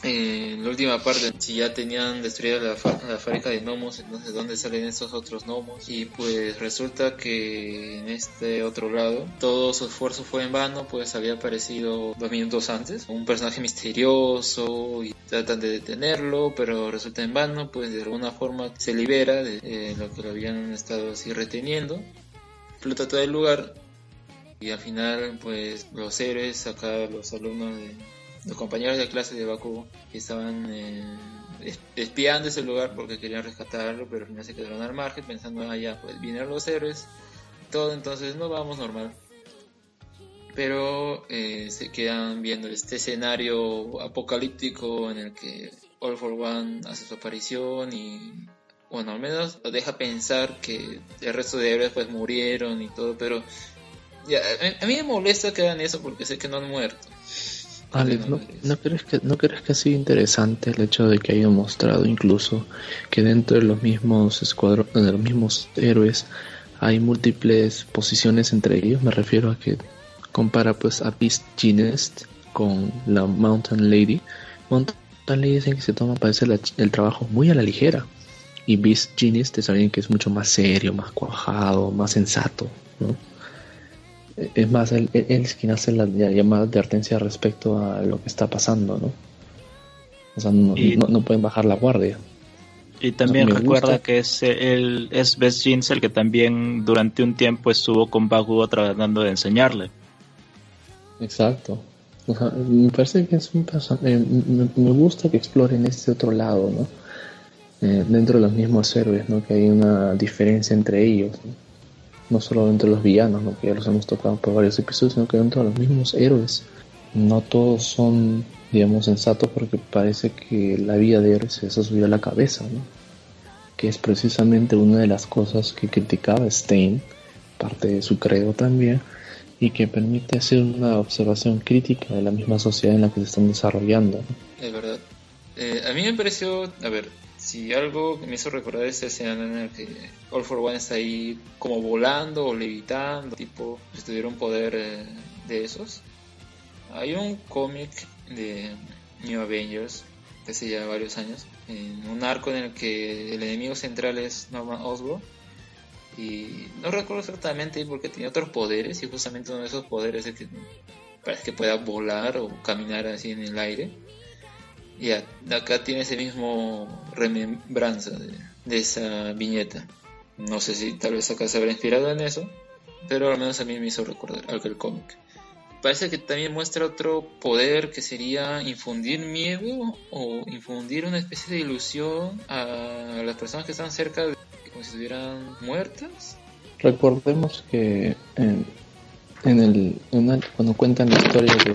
en la última parte, si ya tenían destruida la, fábrica de gnomos, entonces ¿dónde salen estos otros gnomos? Y pues resulta que en este otro lado, todo su esfuerzo fue en vano, pues había aparecido dos minutos antes, un personaje misterioso y tratan de detenerlo, pero resulta en vano, pues de alguna forma se libera de eh, lo que lo habían estado así reteniendo, explota todo el lugar y al final pues los héroes, acá los alumnos de los compañeros de clase de Bakugo que estaban eh, espiando ese lugar porque querían rescatarlo, pero al final se quedaron al margen pensando, ah, pues vinieron los héroes, todo, entonces no vamos normal. pero eh, se quedan viendo este escenario apocalíptico en el que All for One hace su aparición y bueno, al menos lo deja pensar que el resto de héroes pues murieron y todo, pero ya, a, mí me molesta que hagan eso porque sé que no han muerto. Alex, ¿no, ¿no, crees que, ¿no crees que ha sido interesante el hecho de que hayan mostrado incluso que dentro de los mismos escuadrones, de los mismos héroes, hay múltiples posiciones entre ellos? Me refiero a que compara pues a Beast Genest con la Mountain Lady. Mountain Lady dicen que se toma parece el trabajo muy a la ligera. Y Beast Genest es alguien que es mucho más serio, más cuajado, más sensato, ¿no? Es más, él, es quien hace la llamada de advertencia respecto a lo que está pasando, ¿no? O sea, no, pueden bajar la guardia. Y también recuerda que es él es Best Jeans el que también durante un tiempo estuvo con Baguo tratando de enseñarle. Exacto. O sea, me parece que es un personaje. Me, gusta que exploren este otro lado, ¿no? Eh, dentro de los mismos héroes, ¿no? Que hay una diferencia entre ellos. ¿no? No solo dentro de los villanos, ¿no? que ya los hemos tocado por varios episodios, sino que dentro de los mismos héroes. No todos son, digamos, sensatos porque parece que la vida de héroes se ha subido a la cabeza, ¿no? que es precisamente una de las cosas que criticaba Stein, parte de su credo también, y que permite hacer una observación crítica de la misma sociedad en la que se están desarrollando. Es verdad. Eh, a mí me pareció, a ver, si algo me hizo recordar esa escena en la que All for One está ahí como volando o levitando, tipo, si tuviera un poder eh, de esos. Hay un cómic de New Avengers de hace ya varios años, en un arco en el que el enemigo central es Norman Osborn. Y no recuerdo exactamente porque tenía otros poderes y justamente uno de esos poderes es que parece que pueda volar o caminar así en el aire y acá tiene ese mismo remembranza de, esa viñeta. No sé si tal vez acá se habrá inspirado en eso, pero al menos a mí me hizo recordar aquel cómic. Parece que también muestra otro poder que sería infundir miedo o infundir una especie de ilusión a las personas que están cerca de como si estuvieran muertas. Recordemos que en, el, cuando cuentan la historia de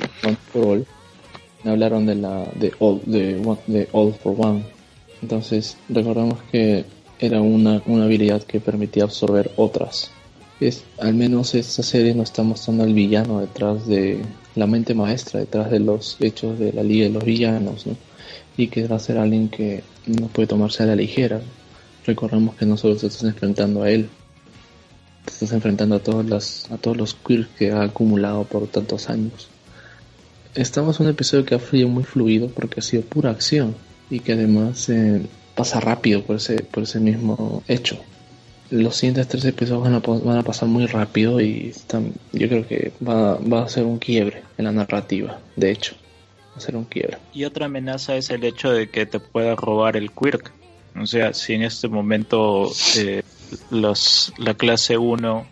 Control, hablaron de la de All, de, All for One. Entonces recordamos que era una, una habilidad que permitía absorber otras. Es, al menos esta serie nos está mostrando al villano detrás de la mente maestra, detrás de los hechos de la Liga de los Villanos, y que va a ser alguien que no puede tomarse a la ligera. Recordemos que no solo te estás enfrentando a él, te estás enfrentando a todos, las, a todos los queers que ha acumulado por tantos años estamos en un episodio que ha fluido muy fluido porque ha sido pura acción y que además eh, pasa rápido por ese, por ese mismo hecho. Los siguientes tres episodios van a, pasar muy rápido y están, yo creo que va, va a ser un quiebre en la narrativa, de hecho. Va a ser un quiebre. Y otra amenaza es el hecho de que te pueda robar el quirk. O sea, si en este momento eh, los, la clase 1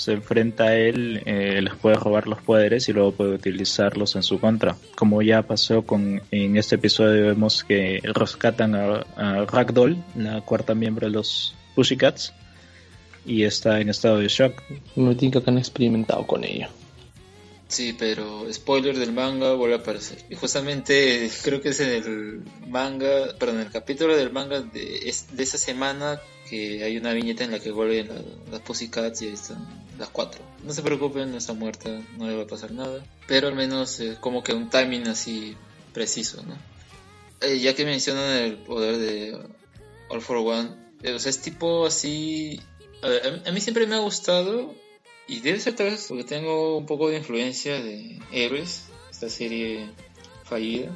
se enfrenta a él, eh, les puede robar los poderes y luego puede utilizarlos en su contra. Como ya pasó con en este episodio vemos que rescatan a, Ragdoll, la cuarta miembro de los Pussycats, y está en estado de shock. Me tinca que han experimentado con ello. Sí, pero spoiler del manga vuelve a aparecer. Y justamente creo que es en el manga, perdón, en el capítulo del manga de, de esa semana que hay una viñeta en la que vuelven las Pussycats y ahí están las cuatro. No se preocupen, no está muerta, no le va a pasar nada. Pero al menos es como que un timing así preciso, ¿no? Eh, ya que mencionan el poder de All for One, eh, o sea, es tipo así... A, a mí siempre me ha gustado y debe ser tal vez porque tengo un poco de influencia de Héroes, esta serie fallida,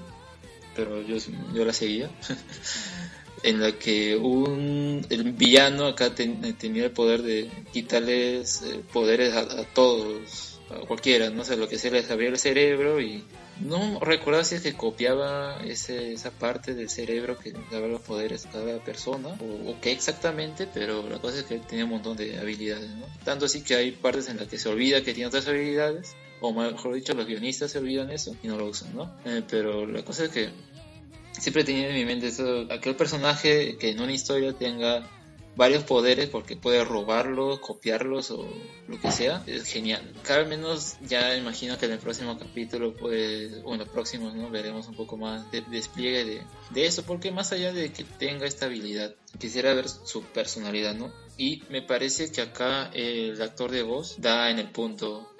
pero yo, yo la seguía. en la que un el villano acá tenía el poder de quitarles eh, poderes a, todos, a cualquiera, no sé, lo que se les abría el cerebro y no recuerdo si es que copiaba ese, esa parte del cerebro que daba los poderes a cada persona o, qué exactamente, pero la cosa es que tenía un montón de habilidades, ¿no? Tanto así que hay partes en las que se olvida que tiene otras habilidades, o mejor dicho, los guionistas se olvidan eso y no lo usan, ¿no? Eh, pero la cosa es que siempre he tenido en mi mente eso, aquel personaje que en una historia tenga varios poderes porque puede robarlos, copiarlos o lo que sea, es genial. Cada menos ya imagino que en el próximo capítulo, pues, o en los próximos, ¿no? Veremos un poco más de despliegue de, de eso, porque más allá de que tenga esta habilidad, quisiera ver su personalidad, ¿no? Y me parece que acá el actor de voz da en el punto.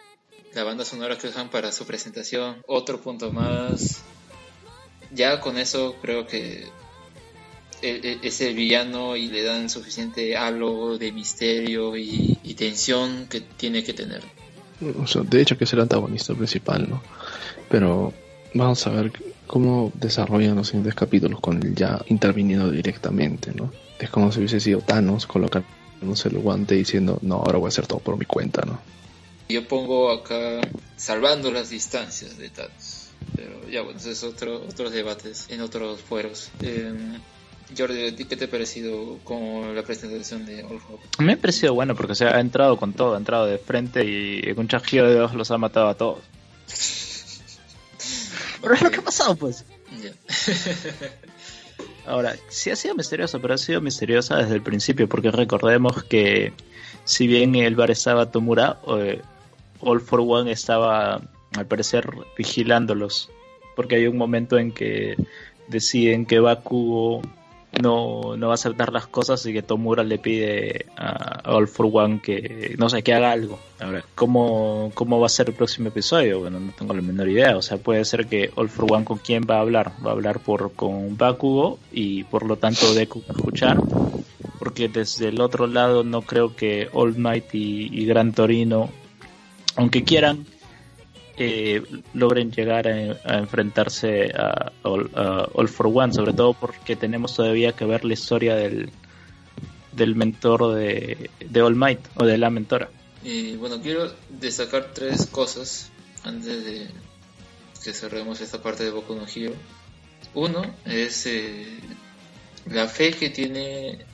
La banda sonora que usan para su presentación, otro punto más. Ya con eso creo que es el villano y le dan suficiente halo de misterio y, tensión que tiene que tener. O sea, de hecho que es el antagonista principal, ¿no? Pero vamos a ver cómo desarrollan los siguientes capítulos con él ya interviniendo directamente, ¿no? Es como si hubiese sido Thanos colocándose el guante diciendo, no, ahora voy a hacer todo por mi cuenta, ¿no? Yo pongo acá salvando las distancias de Thanos. Pero ya bueno, es otro, otros debates en otros fueros. Eh, Jordi, ¿qué te ha parecido con la presentación de All Hope? Me ha parecido bueno porque se ha entrado con todo, ha entrado de frente y con chasquido de ojos los ha matado a todos. pero es lo que ha pasado, pues. Ahora, sí ha sido misterioso, pero ha sido misteriosa desde el principio, porque recordemos que si bien el bar estaba Tomura, eh, All for One estaba, al parecer, vigilándolos, porque hay un momento en que deciden que Bakugo no, no va a aceptar las cosas y que Tomura le pide a All for One que, no sé, que haga algo. Ahora, ¿cómo, ¿cómo va a ser el próximo episodio? Bueno, no tengo la menor idea. O sea, puede ser que All for One con quién va a hablar. Va a hablar por con Bakugo y por lo tanto Deku va a escuchar. Porque desde el otro lado no creo que All Might y Gran Torino, aunque quieran, eh, logren llegar a, enfrentarse a, All for One, sobre todo porque tenemos todavía que ver la historia del, del mentor de, de All Might o de la mentora. Y bueno, quiero destacar tres cosas antes de que cerremos esta parte de Boku no Hero. Uno es eh, la fe que tiene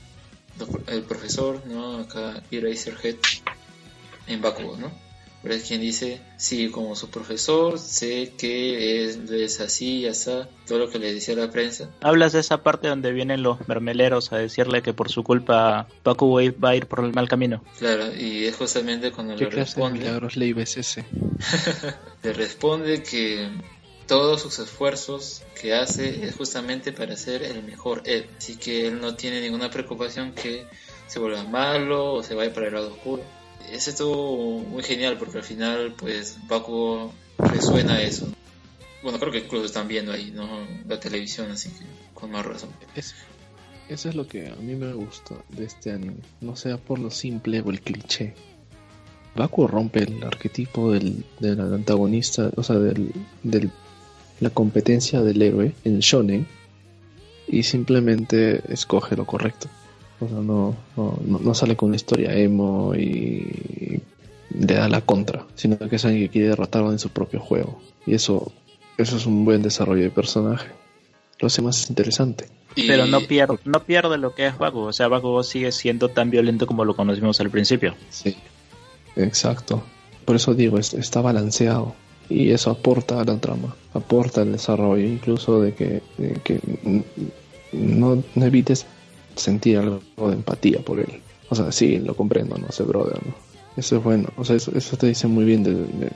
el profesor, ¿no? Acá Eraserhead en Bakugo, ¿no? Pero es quien dice, sí, como su profesor, sé que es, es así, así, todo lo que le decía la prensa. Hablas de esa parte donde vienen los mermeleros a decirle que por su culpa Paco va a ir por el mal camino. Claro, y es justamente cuando le responde... milagros le ese? le responde que todos sus esfuerzos que hace es justamente para ser el mejor él. Así que él no tiene ninguna preocupación que se vuelva malo o se vaya para el lado oscuro ese estuvo muy genial porque al final, pues, Bakugo resuena eso. Bueno, creo que incluso están viendo ahí, ¿no? La televisión, así que con más razón. eso es lo que a mí me gusta de este anime. No sea por lo simple o el cliché. Bakugo rompe el arquetipo del, del antagonista, o sea, del, del, la competencia del héroe en shonen y simplemente escoge lo correcto. O sea, no, no, sale con una historia emo y le da la contra, sino que es alguien que quiere derrotarlo en su propio juego. Y eso, eso es un buen desarrollo de personaje. Lo hace más interesante. Pero no pierde, no pierde lo que es Bakugo. O sea, Bakugo sigue siendo tan violento como lo conocimos al principio. Sí, exacto. Por eso digo, está balanceado. Y eso aporta a la trama, aporta al desarrollo, incluso de que, que no, no evites sentir algo de empatía por él. O sea, sí, lo comprendo, no sé, brother, ¿no? Eso es bueno, o sea, eso, eso te dice muy bien de,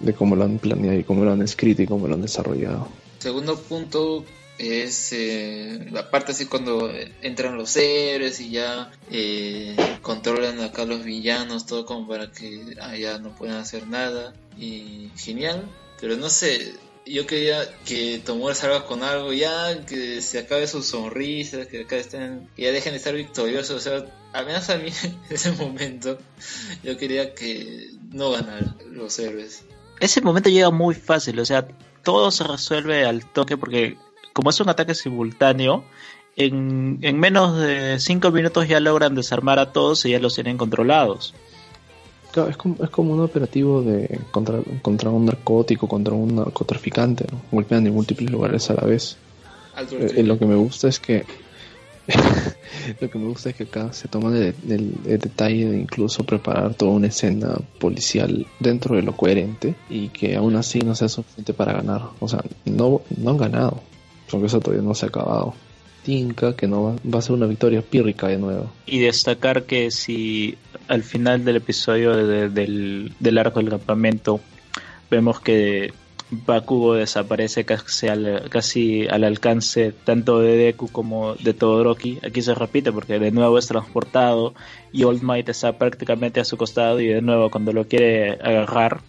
de, cómo lo han planeado y cómo lo han escrito y cómo lo han desarrollado. Segundo punto es eh, la parte así cuando entran los héroes y ya eh, controlan acá los villanos, todo como para que allá no puedan hacer nada. Y genial, pero no sé, yo quería que Tomura salga con algo ya, que se acabe su sonrisa, que acá estén, que ya dejen de estar victoriosos, o sea, al menos a mí en ese momento yo quería que no ganaran los héroes. Ese momento llega muy fácil, o sea, todo se resuelve al toque porque como es un ataque simultáneo, en, en menos de 5 minutos ya logran desarmar a todos y ya los tienen controlados es como, es como un operativo de contra, contra un narcótico, contra un narcotraficante, ¿no? golpean en múltiples lugares a la vez. Eh, lo que me gusta es que lo que me gusta es que acá se toma el, detalle de incluso preparar toda una escena policial dentro de lo coherente y que aún así no sea suficiente para ganar. O sea, no, no han ganado, porque eso todavía no se ha acabado. Tinca que no va, va a ser una victoria pírrica de nuevo. Y destacar que si al final del episodio de- del, del arco del campamento vemos que Bakugo desaparece casi al, casi al alcance tanto de Deku como de Todoroki. Aquí se repite porque de nuevo es transportado y Old Might está prácticamente a su costado y de nuevo cuando lo quiere agarrar,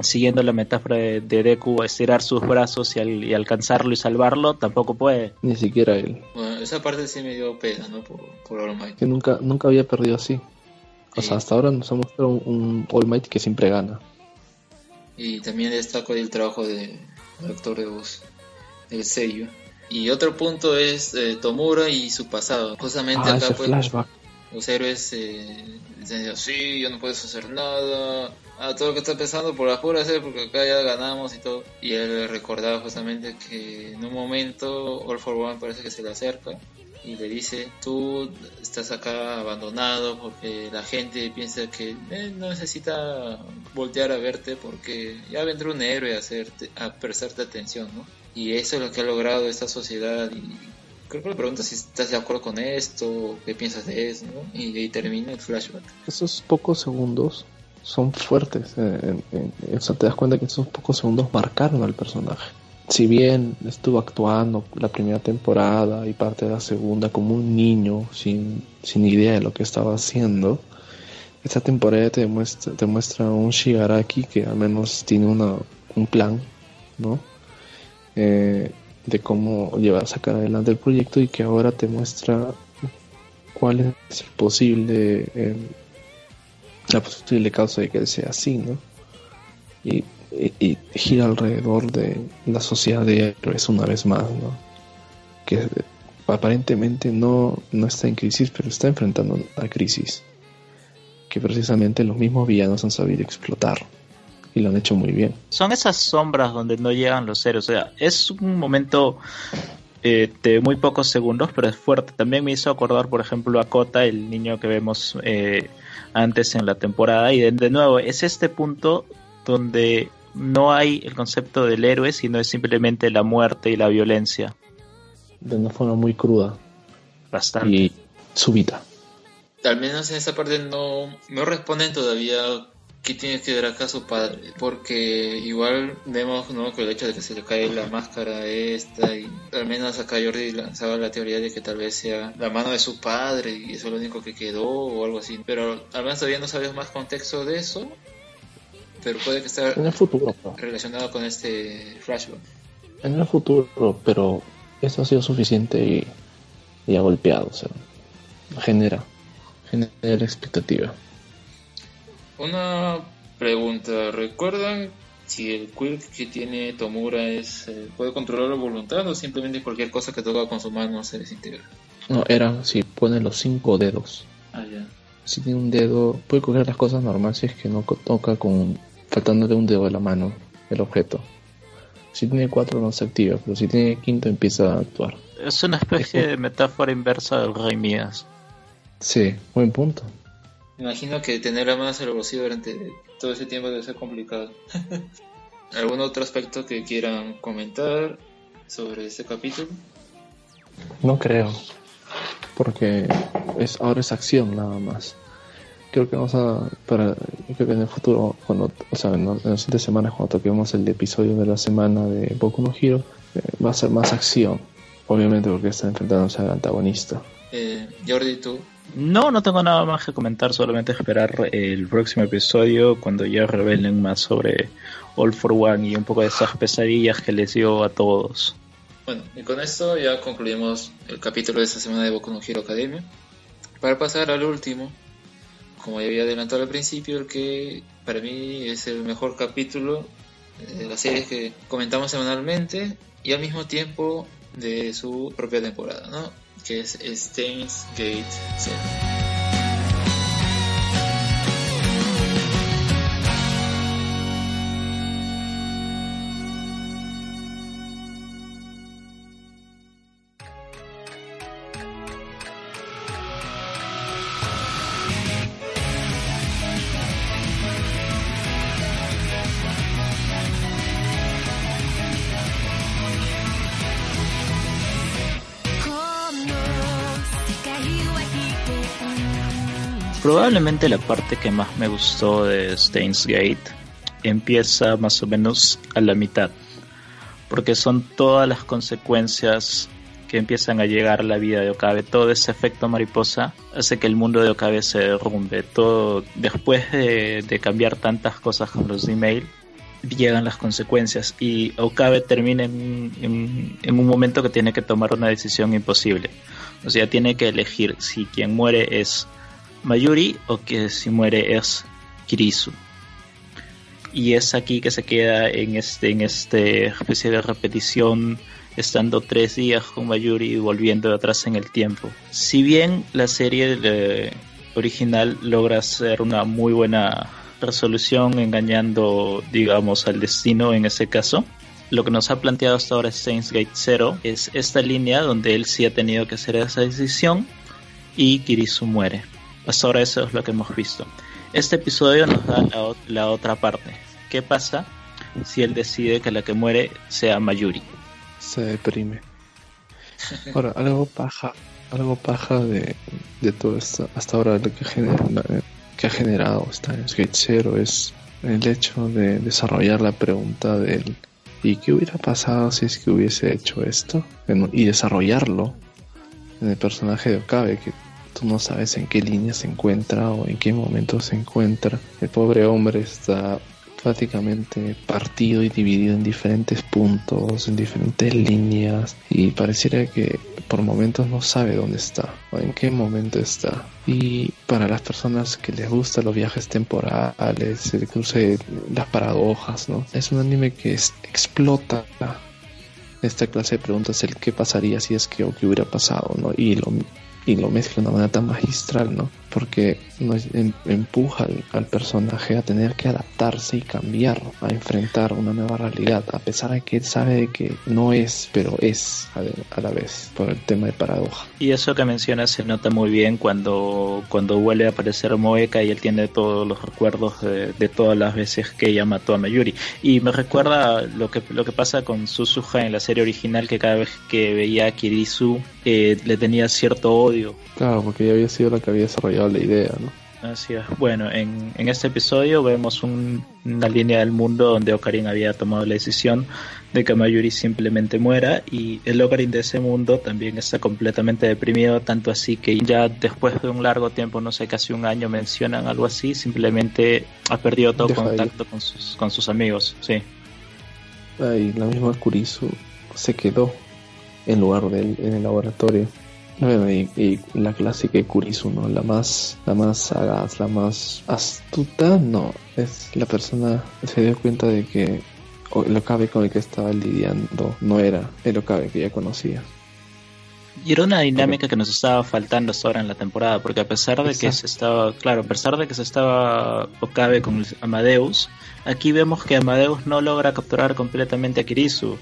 siguiendo la metáfora de, de Deku, estirar sus brazos y, al- y alcanzarlo y salvarlo, tampoco puede. Ni siquiera él. Bueno, esa parte sí me dio pena, ¿no? Por, por All Might. Que nunca, nunca había perdido así. O Sí. sea, hasta ahora nos ha mostrado un, un All Might que siempre gana. Y también destaco el trabajo de- del actor de voz, del sello. Y otro punto es eh, Tomura y su pasado. Justamente Ah, acá ese pues, flashback. Los héroes eh, dicen, sí, ya no puedes hacer nada, ah, todo lo que está pensando por afuera hacer porque acá ya ganamos y todo. Y él recordaba justamente que en un momento All for One parece que se le acerca y le dice, tú estás acá abandonado porque la gente piensa que eh, no necesita voltear a verte porque ya vendrá un héroe a, hacerte, a prestarte atención, ¿no? Y eso es lo que ha logrado esta sociedad y creo que le pregunta si estás de acuerdo con esto, qué piensas de eso, ¿no? Y ahí termina el flashback. Esos pocos segundos son fuertes. eh, o sea, te das cuenta que esos pocos segundos marcaron al personaje. Si bien estuvo actuando la primera temporada y parte de la segunda como un niño sin, sin idea de lo que estaba haciendo, esta temporada te muestra, te muestra un Shigaraki que al menos tiene una, un plan, ¿no? De cómo llevar sacar adelante el proyecto y que ahora te muestra cuál es posible eh, la posible causa de que sea así, ¿no? Y gira alrededor de la sociedad de héroes una vez más, ¿no? Que aparentemente no, no está en crisis, pero está enfrentando una crisis que precisamente los mismos villanos han sabido explotar y lo han hecho muy bien. Son esas sombras donde no llegan los héroes. O sea, es un momento eh, de muy pocos segundos, pero es fuerte. También me hizo acordar, por ejemplo, a Kota, el niño que vemos eh, antes en la temporada. Y de, de nuevo, es este punto donde no hay el concepto del héroe, sino es simplemente la muerte y la violencia. De una forma muy cruda Bastante. y súbita. Al menos en esa parte no me responden todavía qué tiene que ver acá su padre, porque igual vemos ¿no? que el hecho de que se le cae la máscara esta y al menos acá Jordi lanzaba la teoría de que tal vez sea la mano de su padre y eso es lo único que quedó o algo así, pero al menos todavía no sabemos más contexto de eso, pero puede que esté En el futuro, pero- relacionado con este flashback. en el futuro, pero eso ha sido suficiente y, y ha golpeado, o sea, genera, genera expectativa. Una pregunta, ¿recuerdan si el quirk que tiene Tomura es eh, puede controlar la voluntad o simplemente cualquier cosa que toca con su mano se desintegra? No, era si pone los cinco dedos. Ah, ya. Si tiene un dedo, puede coger las cosas normales si es que no toca con faltándole un dedo de la mano el objeto. Si tiene cuatro no se activa, pero si tiene quinto empieza a actuar. Es una especie de metáfora inversa del Rey Mías. Sí, buen punto. Me imagino que tener la mano en el bolsillo durante todo ese tiempo debe ser complicado. ¿Algún otro aspecto que quieran comentar sobre este capítulo? No creo. Porque es, ahora es acción nada más. Creo que vamos a. Para, creo que en el futuro, cuando, o sea, en, en las siguientes semanas, cuando toquemos el episodio de la semana de Boku no Hero, eh, va a ser más acción. Obviamente, porque está enfrentándose al antagonista. Eh, Jordi, tú. No, no tengo nada más que comentar, solamente esperar el próximo episodio cuando ya revelen más sobre All for One y un poco de esas pesadillas que les dio a todos. Bueno, y con esto ya concluimos el capítulo de esta semana de Boku no Hero Academia. Para pasar al último, como ya había adelantado al principio, el que para mí es el mejor capítulo de la serie que comentamos semanalmente y al mismo tiempo de su propia temporada, ¿no? Que es Steins Gate Zero. Probablemente la parte que más me gustó de Steins Gate empieza más o menos a la mitad, porque son todas las consecuencias que empiezan a llegar a la vida de Okabe. Todo ese efecto mariposa hace que el mundo de Okabe se derrumbe. Todo después de, cambiar tantas cosas con los email llegan las consecuencias y Okabe termina en, en, un momento que tiene que tomar una decisión imposible. O sea, tiene que elegir si quien muere es Mayuri o que si muere es Kirisu. Y es aquí que se queda en este, en este especie de repetición estando tres días con Mayuri y volviendo atrás en el tiempo. Si bien la serie original logra hacer una muy buena resolución engañando, digamos, al destino en ese caso, lo que nos ha planteado hasta ahora Saints Gate 0 es esta línea donde él sí ha tenido que hacer esa decisión y Kirisu muere. Hasta ahora eso es lo que hemos visto. Este episodio nos da la, otra parte. ¿Qué pasa si él decide que la que muere sea Mayuri? se deprime. Ahora, algo paja, algo paja de, de todo esto, hasta ahora lo que, genera, que ha generado en Skate Zero es el hecho de desarrollar la pregunta del ¿y qué hubiera pasado si es que hubiese hecho esto? y desarrollarlo en el personaje de Okabe, que tú no sabes en qué línea se encuentra o en qué momento se encuentra. El pobre hombre está prácticamente partido y dividido en diferentes puntos, en diferentes líneas y pareciera que por momentos no sabe dónde está o en qué momento está. Y para las personas que les gustan los viajes temporales, el cruce, las paradojas, ¿no? Es un anime que explota esta clase de preguntas, el qué pasaría si es que o qué hubiera pasado, ¿no? Y lo y lo mezcla de una manera tan magistral, ¿no? Porque nos em, empuja al, personaje a tener que adaptarse y cambiar, a enfrentar una nueva realidad, a pesar de que él sabe que no es, pero es a, la vez, por el tema de paradoja. Y eso que mencionas se nota muy bien cuando, cuando vuelve a aparecer Moeka y él tiene todos los recuerdos de, todas las veces que ella mató a Mayuri. Y me recuerda lo que, lo que pasa con Suzuha en la serie original, que cada vez que veía a Kirisu eh, le tenía cierto odio Claro, porque ella había sido la que había desarrollado la idea, ¿no? Así es. Bueno, en, en este episodio vemos una línea del mundo donde Ocarin había tomado la decisión de que Mayuri simplemente muera y el Ocarin de ese mundo también está completamente deprimido, tanto así que ya después de un largo tiempo, no sé, casi un año mencionan algo así, simplemente ha perdido todo contacto con sus, con sus amigos, sí. Y la misma Kurisu se quedó en lugar de él en el laboratorio y, la clásica Kurisu, ¿no? La más, la más sagaz, la más astuta, no. Es la persona se dio cuenta de que el Okabe con el que estaba lidiando no era el Okabe que ya conocía. Y era una dinámica que nos estaba faltando hasta ahora en la temporada, porque a pesar de que se estaba, claro, a pesar de que se estaba Okabe con Amadeus, aquí vemos que Amadeus no logra capturar completamente a Kirisu.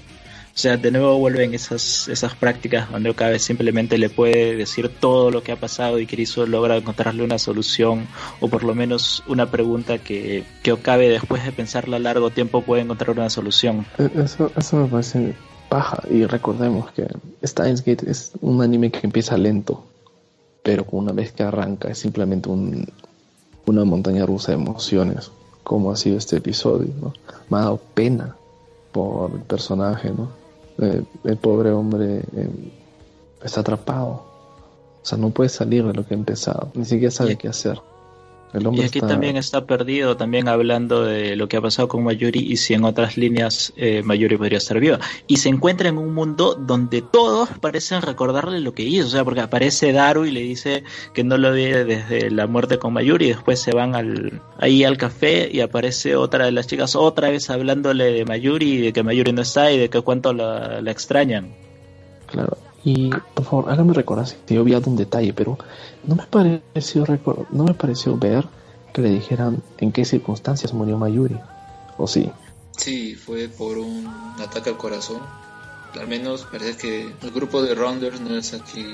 O sea, de nuevo vuelven esas, esas prácticas donde Okabe simplemente le puede decir todo lo que ha pasado y Kirisu logra encontrarle una solución o por lo menos una pregunta que, que Okabe después de pensarla largo tiempo puede encontrar una solución. E, eso, eso me parece paja y recordemos que Steins Gate es un anime que empieza lento, pero una vez que arranca es simplemente un, una montaña rusa de emociones, como ha sido este episodio, ¿no? Me ha dado pena por el personaje, ¿no? Eh, el pobre hombre eh, está atrapado. O sea, no puede salir de lo que ha empezado. Ni siquiera sabe qué hacer. Y aquí también está perdido, también hablando de lo que ha pasado con Mayuri y si en otras líneas eh, Mayuri podría estar viva. Y se encuentra en un mundo donde todos parecen recordarle lo que hizo, o sea, porque aparece Daru y le dice que no lo ve desde la muerte con Mayuri y después se van al, ahí al café y aparece otra de las chicas otra vez hablándole de Mayuri y de que Mayuri no está y de que cuánto la, la extrañan. Claro, y por favor, hágame recordar si he obviado un detalle, pero no me pareció no me pareció ver que le dijeran en qué circunstancias murió Mayuri. ¿O sí? Sí, fue por un ataque al corazón. Al menos parece que el grupo de Rounders no es aquí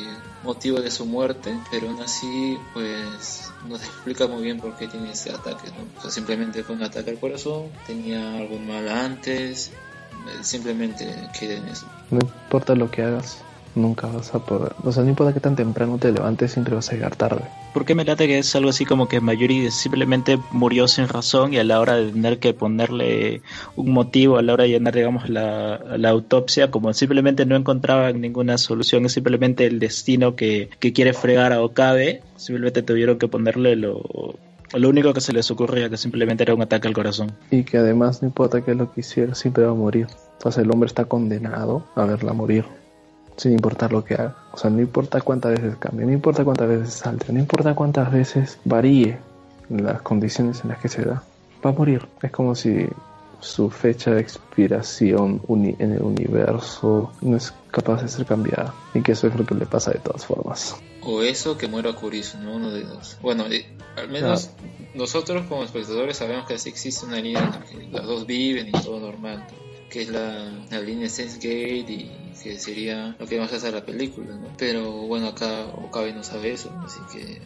motivo de su muerte, pero aún así, pues no se explica muy bien por qué tiene ese ataque. ¿no? O sea, simplemente fue un ataque al corazón, tenía algún mal antes, eh, simplemente queda en eso. No importa lo que hagas, Nunca vas a poder. O sea, no importa que tan temprano te levantes, siempre vas a llegar tarde. ¿Por qué me late que es algo así como que Mayuri simplemente murió sin razón y a la hora de tener que ponerle un motivo, a la hora de llenar, digamos, la, la autopsia, como simplemente no encontraban ninguna solución, es simplemente el destino que, que quiere fregar a Okabe, simplemente tuvieron que ponerle lo, lo único que se les ocurría, que simplemente era un ataque al corazón. Y que además no importa qué es lo que hiciera, siempre va a morir. Entonces el hombre está condenado a verla morir. Sin importar lo que haga. O sea, no importa cuántas veces cambie, no importa cuántas veces salte, no importa cuántas veces varíe las condiciones en las que se da. Va a morir. Es como si su fecha de expiración uni- en el universo no es capaz de ser cambiada. Y que eso es lo que le pasa de todas formas. O eso que muera Kurisu, ¿no? Uno de dos. Bueno, eh, al menos nosotros como espectadores sabemos que sí existe una línea en la que las dos viven y todo normal, que es la, la línea Sense Gate y que sería lo que más hace la película, ¿no? Pero bueno, acá Okabe no sabe eso, así que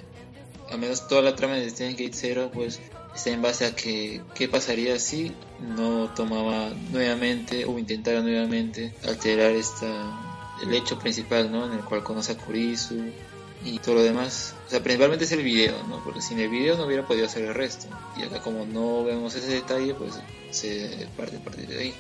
al menos toda la trama de Sense Gate Zero pues está en base a que qué pasaría si no tomaba nuevamente o intentara nuevamente alterar esta el hecho principal, ¿no? En el cual conoce a Kurisu y todo lo demás. O sea, principalmente es el video, ¿no? Porque sin el video no hubiera podido hacer el resto. Y acá como no vemos ese detalle, pues se parte a partir de ahí.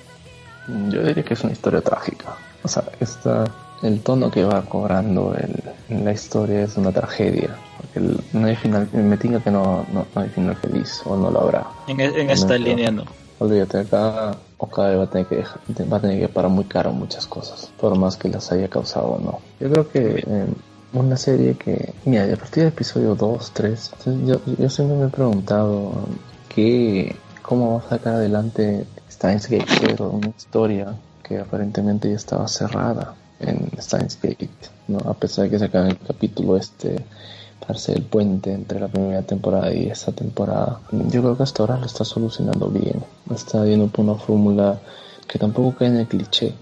Yo diría que es una historia trágica. O sea, esta, el tono que va cobrando el- en la historia es una tragedia. Porque el- no hay final, me tinga que no, no, no hay final feliz, o no lo habrá. En, e- en esta No, línea no. Olvídate, acá Okabe va a tener que dejar- va a tener que pagar muy caro muchas cosas, por más que las haya causado o no. Yo creo que eh, una serie que, mira, a partir del episodio 2, 3, yo, yo siempre me he preguntado qué, cómo va a sacar adelante Steins Gate Zero, una historia que aparentemente ya estaba cerrada en Steins Gate, ¿no? A pesar de que sacaron el capítulo este darse el puente entre la primera temporada y esta temporada. Yo creo que hasta ahora lo está solucionando bien. Está yendo por una fórmula que tampoco cae en el cliché.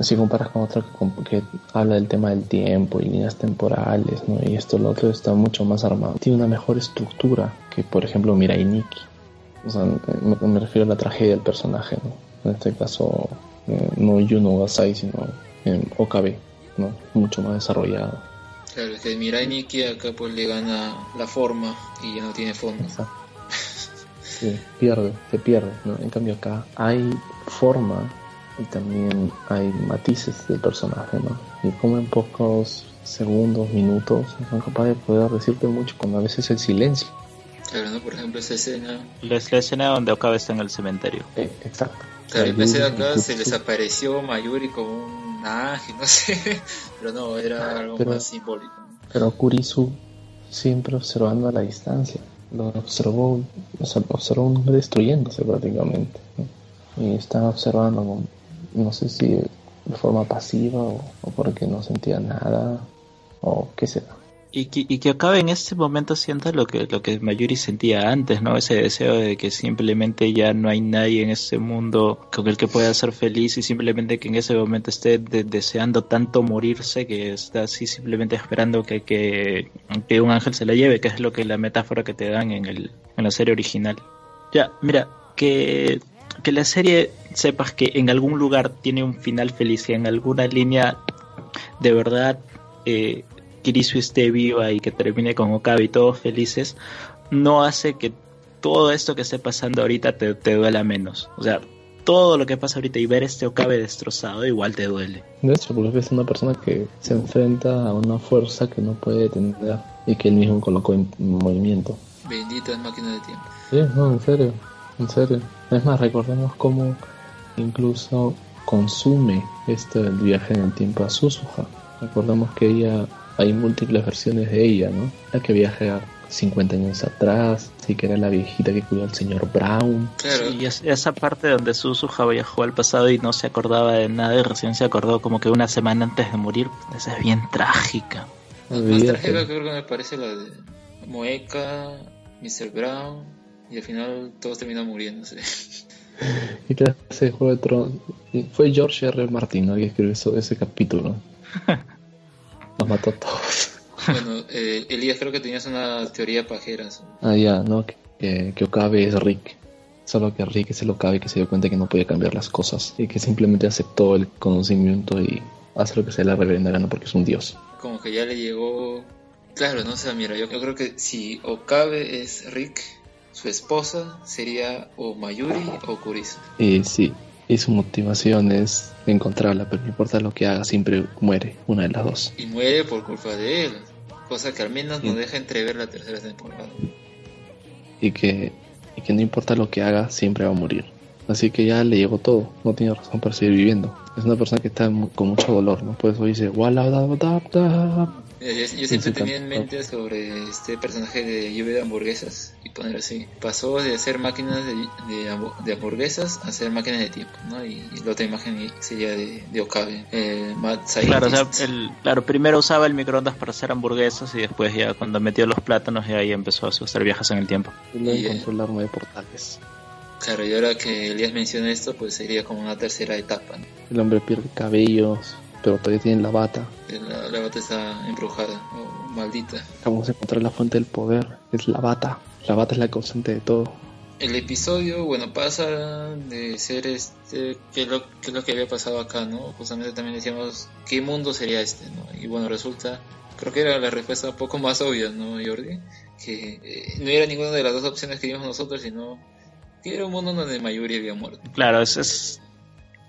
Si comparas con otra que, que habla del tema del tiempo y líneas temporales, ¿no? Y esto, lo otro está mucho más armado. Tiene una mejor estructura que, por ejemplo, Mirai Nikki. O sea, me, me refiero a la tragedia del personaje, ¿no? En este caso, eh, no Yuno Gasai, sino eh, Okabe, ¿no? Mucho más desarrollado. Claro, es que Mirai Nikki acá pues le gana la forma y ya no tiene fondo. Exacto. Sí, pierde, se pierde, ¿no? En cambio acá hay forma y también hay matices del personaje, ¿no? Y como en pocos segundos, minutos, son capaces de poder decirte mucho con a veces el silencio. Claro, ¿no? Por ejemplo, esa escena. La, la escena donde Okabe está en el cementerio. Eh, exacto. Claro, yo pensé Mayuri, acá se les apareció Mayuri como un ángel, no sé. Pero no, era algo Pero- más simbólico. Pero Kurisu siempre observando a la distancia. Lo observó, o sea, observó un hombre destruyéndose prácticamente. ¿no? Y estaba observando, con- no sé si de forma pasiva o, o porque no sentía nada o qué será. Y que, y que Okabe en este momento sienta lo que, lo que Mayuri sentía antes, ¿no? Ese deseo de que simplemente ya no hay nadie en este mundo con el que pueda ser feliz y simplemente que en ese momento esté de- deseando tanto morirse que está así simplemente esperando que, que, que un ángel se la lleve, que es lo que la metáfora que te dan en, el, en la serie original. Ya, mira, que, que la serie sepas que en algún lugar tiene un final feliz, que en alguna línea de verdad eh, Kirisu esté viva y que termine con Okabe y todos felices, no hace que todo esto que esté pasando ahorita te, te duela menos. O sea, todo lo que pasa ahorita y ver este Okabe destrozado igual te duele. De hecho, porque es una persona que se enfrenta a una fuerza que no puede detener y que él mismo colocó en movimiento. Benditas máquinas de tiempo. Sí, no, en serio, en serio. Es más, recordemos cómo incluso consume esto del viaje en el tiempo a Suzuha. Recordemos que ella, hay múltiples versiones de ella, ¿no? La que viaja 50 años atrás, sí que era la viejita que cuidó al señor Brown. Claro, Y es- esa parte donde Suzuha viajó al pasado y no se acordaba de nada y recién se acordó como que una semana antes de morir, esa es bien trágica. más Olvídate. trágica creo que me parece la de Moeka, Mr. Brown, y al final todos terminan muriéndose. ¿Qué clase de Juego de Tronos? Y Fue George R. R. Martin, ¿no? que escribió eso- ese capítulo. Los mató a todos. bueno, eh, Elías, creo que tenías una teoría pajera. Ah, ya, no, que, que, que Okabe es Rick. Solo que Rick es el Okabe que se dio cuenta que no podía cambiar las cosas y que simplemente aceptó el conocimiento y, hace lo que se le reverenda gana porque es un dios. Como que ya le llegó. Claro, no sé, mira, yo, yo creo que si Okabe es Rick, su esposa sería o Mayuri o Kurisu. Y sí, y su motivación es encontrarla, pero no importa lo que haga, siempre muere, una de las dos. Y muere por culpa de él, cosa que al menos nos deja entrever la tercera temporada. Y que, y que no importa lo que haga, siempre va a morir. Así que ya le llegó todo, no tiene razón para seguir viviendo. Es una persona que está con mucho dolor, ¿no? Por eso dice, "Wala da da da". Yo, yo siempre sí, tenía en mente sobre este personaje de lluvia de hamburguesas y poner así. Pasó de hacer máquinas de, de, hambu- de hamburguesas a hacer máquinas de tiempo, ¿no? Y, la otra imagen sería de, de Okabe, el Mad Claro, o sea, Scientist. el, claro, primero usaba el microondas para hacer hamburguesas y después ya cuando metió los plátanos ya ahí empezó a hacer viajes en el tiempo. Y luego Y, eh, encontró el arma de portales. Claro, y ahora que Elías menciona esto, pues sería como una tercera etapa, ¿no? El hombre pierde cabellos, pero todavía tiene la bata. La, la bata está embrujada o maldita. Vamos a encontrar la fuente del poder, es la bata. La bata es la causante de todo. El episodio, bueno, pasa de ser este, que es lo, que es lo que había pasado acá, ¿no? Justamente también decíamos, ¿qué mundo sería este, no? Y bueno, resulta, creo que era la respuesta un poco más obvia, ¿no, Jordi? Que eh, no era ninguna de las dos opciones que vimos nosotros, sino que era un mundo donde Mayuri había muerto. Claro, es, es,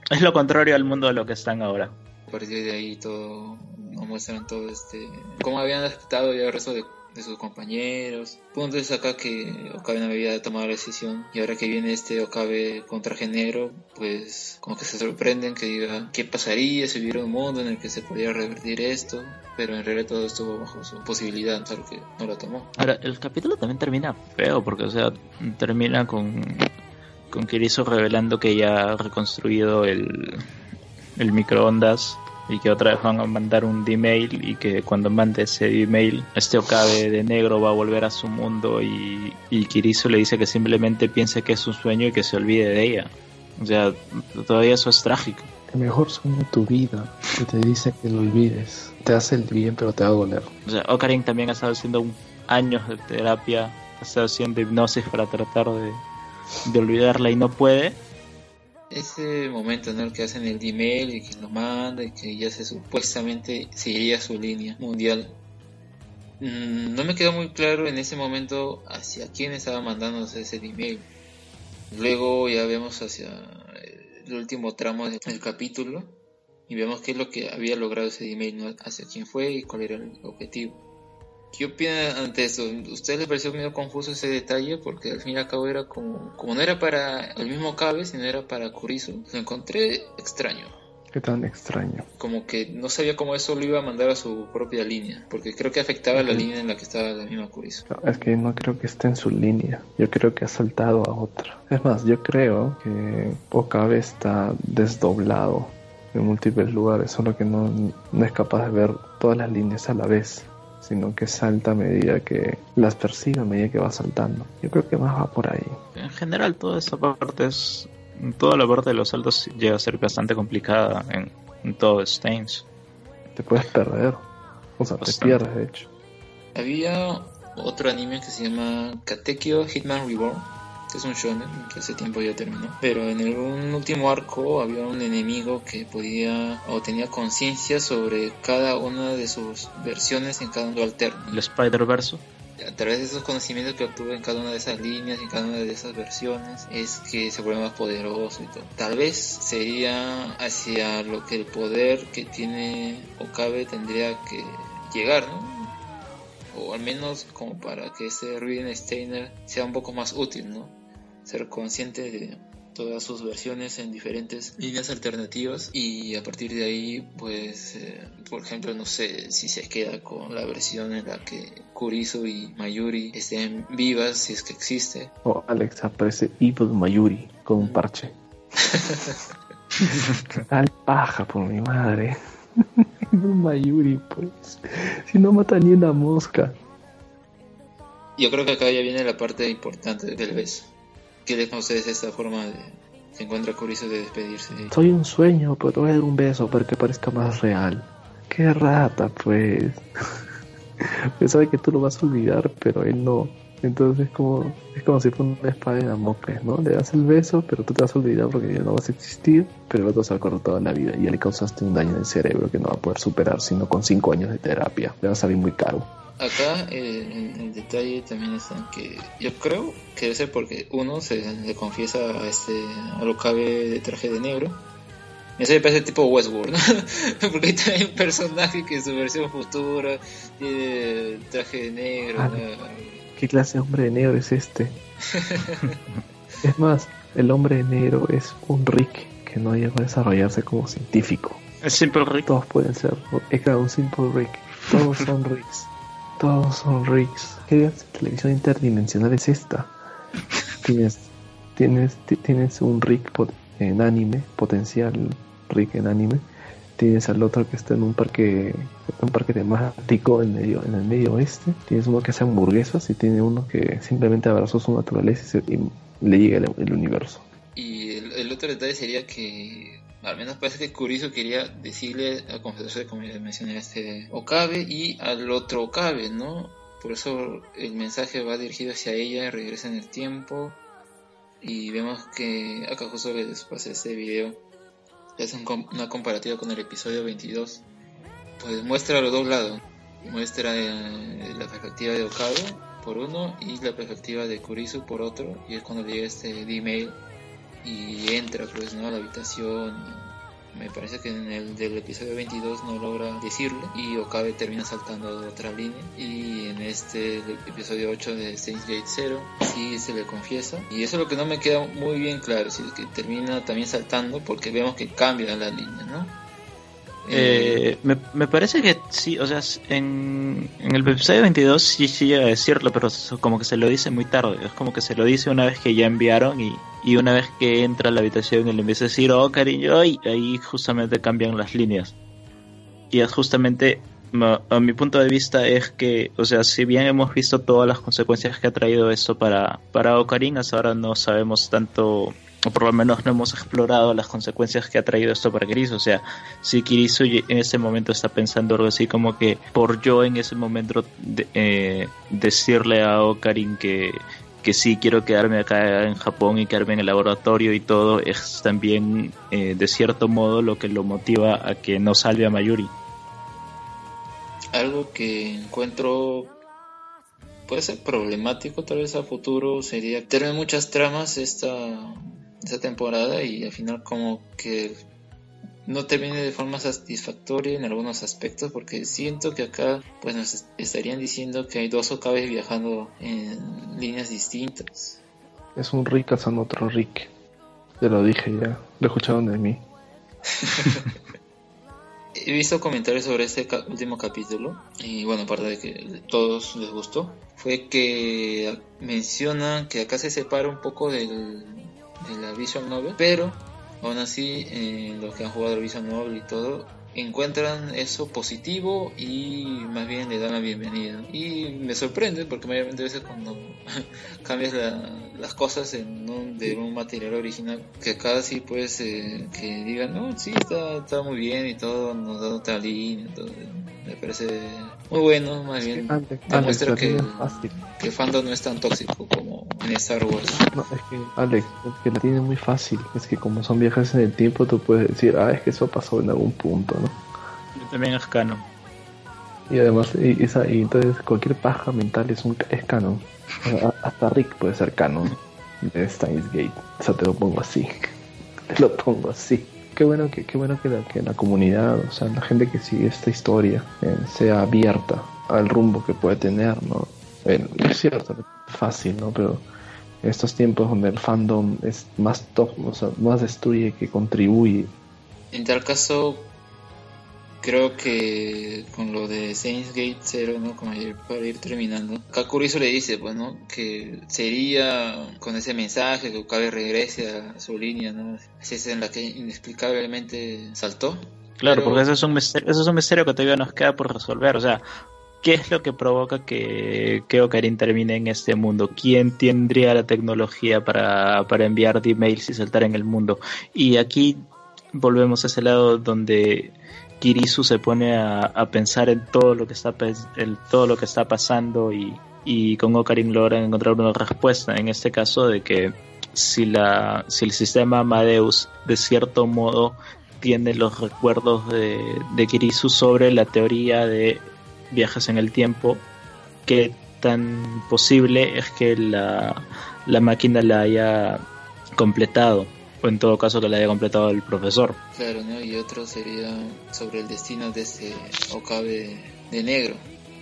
es lo contrario al mundo de lo que están ahora. Partir de ahí todo, nos muestran todo este, cómo habían aceptado ya el resto de, de sus compañeros. Punto es acá que Okabe no había tomado la decisión y ahora que viene este Okabe con traje negro, pues como que se sorprenden que diga qué pasaría si hubiera un mundo en el que se pudiera revertir esto, pero en realidad todo estuvo bajo su posibilidad, solo que no lo tomó. Ahora, el capítulo también termina feo, porque, o sea, termina con, con Kiriso revelando que ya ha reconstruido el, el microondas y que otra vez van a mandar un D-mail y que cuando mande ese D-mail, este Okabe de negro va a volver a su mundo y, y Kiriso le dice que simplemente piense que es un sueño y que se olvide de ella. O sea, todavía eso es trágico. El mejor sueño de tu vida, que te dice que lo olvides. Te hace el bien, pero te va a doler. O sea, Ocarin también ha estado haciendo años de terapia, ha estado haciendo hipnosis para tratar de, de olvidarla y no puede. Ese momento en el que hacen el D-mail y que lo manda y que ya se supuestamente seguiría su línea mundial. Mm, No me quedó muy claro en ese momento hacia quién estaba mandándose ese D-mail. Luego ya vemos hacia el último tramo del capítulo y vemos qué es lo que había logrado ese D-mail, ¿no? hacia quién fue y cuál era el objetivo. ¿Qué opinan ante eso? ¿Ustedes les pareció medio confuso ese detalle? Porque al fin y al cabo era como, como no era para el mismo Cabe, sino era para Kurisu. Lo encontré extraño. Qué tan extraño. Como que no sabía cómo eso lo iba a mandar a su propia línea. Porque creo que afectaba la línea en la que estaba la misma Kurisu. No, Es que no creo que esté en su línea. Yo creo que ha saltado a otra. Es más, yo creo que Okabe está desdoblado en múltiples lugares, solo que no, no es capaz de ver todas las líneas a la vez, sino que salta a medida que las persigue, a medida que va saltando. Yo creo que más va por ahí. En general, toda esa parte es. Toda la parte de los saltos llega a ser bastante complicada en, en todo Stains. Te puedes perder. O sea, te pierdes, de hecho. Había otro anime que se llama Katekyo Hitman Reborn. Que Es un shonen que hace tiempo ya terminó. Pero en el un último arco había un enemigo que podía o tenía conciencia sobre cada una de sus versiones en cada mundo alterno. El Spider-Verse. a través de esos conocimientos que obtuve en cada una de esas líneas en cada una de esas versiones es que se vuelve más poderoso y todo. Tal vez sería hacia lo que el poder que tiene Okabe tendría que llegar, ¿no? O al menos como para que ese Ruin Steiner sea un poco más útil, ¿no? Ser consciente de todas sus versiones en diferentes líneas alternativas y a partir de ahí pues eh, por ejemplo no sé si se queda con la versión en la que Kurisu y Mayuri estén vivas si es que existe O Alex aparece Evil Mayuri con un parche. Al paja por mi madre. Evil Mayuri, pues. Si no mata ni una mosca. yo creo que acá ya viene la parte importante del beso ¿qué les a ustedes esta forma de se encuentra Kurisu de despedirse Soy un sueño, pero te voy a dar un beso para que parezca más real. Qué rata, pues. Pensaba que tú lo vas a olvidar, pero él no. Entonces como, es como si fuera una espada de Damocles, ¿no? Le das el beso, pero tú te vas a olvidar porque ya no vas a existir, pero el otro se va a toda la vida y ya le causaste un daño en el cerebro que no va a poder superar, sino con 5 años de terapia. Le va a salir muy caro. Acá eh, el, detalle también está en que yo creo que debe ser porque uno se le confiesa a este a lo cabe de traje de negro. Eso me parece tipo Westworld, ¿no? porque hay un personaje que en su versión futura tiene traje de negro. Ah, ¿Qué clase de hombre de negro es este? es más, el hombre de negro es un Rick que no llegó a desarrollarse como científico. Es Simple Rick. Todos pueden ser. Es claro, un Simple Rick. Todos son Ricks. Todos son Ricks. ¿Qué televisión interdimensional es esta? Tienes, tienes, tienes un Rick en anime, potencial Rick en anime. Tienes al otro que está en un parque, un parque temático en medio, en el medio oeste. Tienes uno que hace hamburguesas y tiene uno que simplemente abrazó su naturaleza y, le llega el, universo. Y el, otro detalle sería que al menos parece que Kurizo quería decirle a confesarse, como ya mencioné, a este Okabe y al otro Okabe, ¿no? Por eso el mensaje va dirigido hacia ella, regresa en el tiempo y vemos que acá justo les pasé este video, es una comparativa con el episodio 22, pues muestra los dos lados, muestra eh, la perspectiva de Okabe por uno y la perspectiva de Kurizo por otro. Y es cuando llega este email y entra pues no a la habitación me parece que en el del episodio 22 no logra decirle y Okabe termina saltando a otra línea y en este episodio 8 de Saints Gate 0 sí se le confiesa y eso es lo que no me queda muy bien claro si es que termina también saltando porque vemos que cambia la línea ¿no? Eh, me, me, parece que sí, o sea, en, en el episodio 22 sí, sí llega a decirlo, pero como que se lo dice muy tarde. Es como que se lo dice una vez que ya enviaron y, y una vez que entra a la habitación y le empieza a decir, oh cariño, y ahí justamente cambian las líneas. Y es justamente, a mi punto de vista, es que, o sea, si bien hemos visto todas las consecuencias que ha traído esto para, para Ocarín, hasta ahora no sabemos tanto o por lo menos no hemos explorado las consecuencias que ha traído esto para Kirisu. O sea, si Kirisu en ese momento está pensando algo así como que por yo en ese momento eh, decirle a Ocarin que, que sí quiero quedarme acá en Japón y quedarme en el laboratorio y todo, es también eh, de cierto modo lo que lo motiva a que no salve a Mayuri. Algo que encuentro puede ser problemático tal vez a futuro sería tener muchas tramas esta esa temporada y al final como que no termine de forma satisfactoria en algunos aspectos porque siento que acá pues nos estarían diciendo que hay dos Okabes viajando en líneas distintas. Es un Rick cazando otro Rick. Te lo dije ya, lo escucharon de mí. He visto comentarios sobre este último capítulo y bueno, aparte de que todos les gustó, fue que mencionan que acá se separa un poco del de la Visual Novel, pero aún así eh, los que han jugado Visual Novel y todo encuentran eso positivo y más bien le dan la bienvenida. Y me sorprende porque mayormente a veces cuando cambias las cosas en un, de un material original, que acá sí pues eh, que digan, no, sí, está, está muy bien y todo, nos da otra línea, todo, me parece muy bueno, más bien demuestra que, que fandom no es tan tóxico como en Star Wars. No, es que Alex, es que la tiene muy fácil, es que como son viajes en el tiempo, tú puedes decir, ah, es que eso pasó en algún punto, ¿no? También es canon. Y además, y, esa, y entonces cualquier paja mental es un es canon. hasta Rick puede ser canon de Steins Gate. O sea, te lo pongo así. Te lo pongo así qué bueno que qué bueno que la, que la comunidad, o sea, la gente que sigue esta historia eh, sea abierta al rumbo que puede tener, ¿no? es cierto, fácil, ¿no? Pero estos tiempos donde el fandom es más top, o sea, más destruye que contribuye. En tal caso, creo que con lo de Saints Gate 0, ¿no? Como para ir terminando, Kakurizo le dice, pues, Que sería con ese mensaje que Okabe regrese a su línea, ¿no? Esa es en la que inexplicablemente saltó. Claro, porque eso es, un misterio, eso es un misterio que todavía nos queda por resolver, o sea, ¿qué es lo que provoca que, que Ocarin termine en este mundo? ¿Quién tendría la tecnología para, para enviar emails y saltar en el mundo? Y aquí volvemos a ese lado donde Kirisu se pone a, pensar en todo lo que está el, todo lo que está pasando y, y con Ocarin logra encontrar una respuesta en este caso de que si la si el sistema Amadeus de cierto modo tiene los recuerdos de, de Kirisu sobre la teoría de viajes en el tiempo qué tan posible es que la, la máquina la haya completado o en todo caso que la haya completado el profesor. Claro, y otro sería sobre el destino de este Okabe de negro.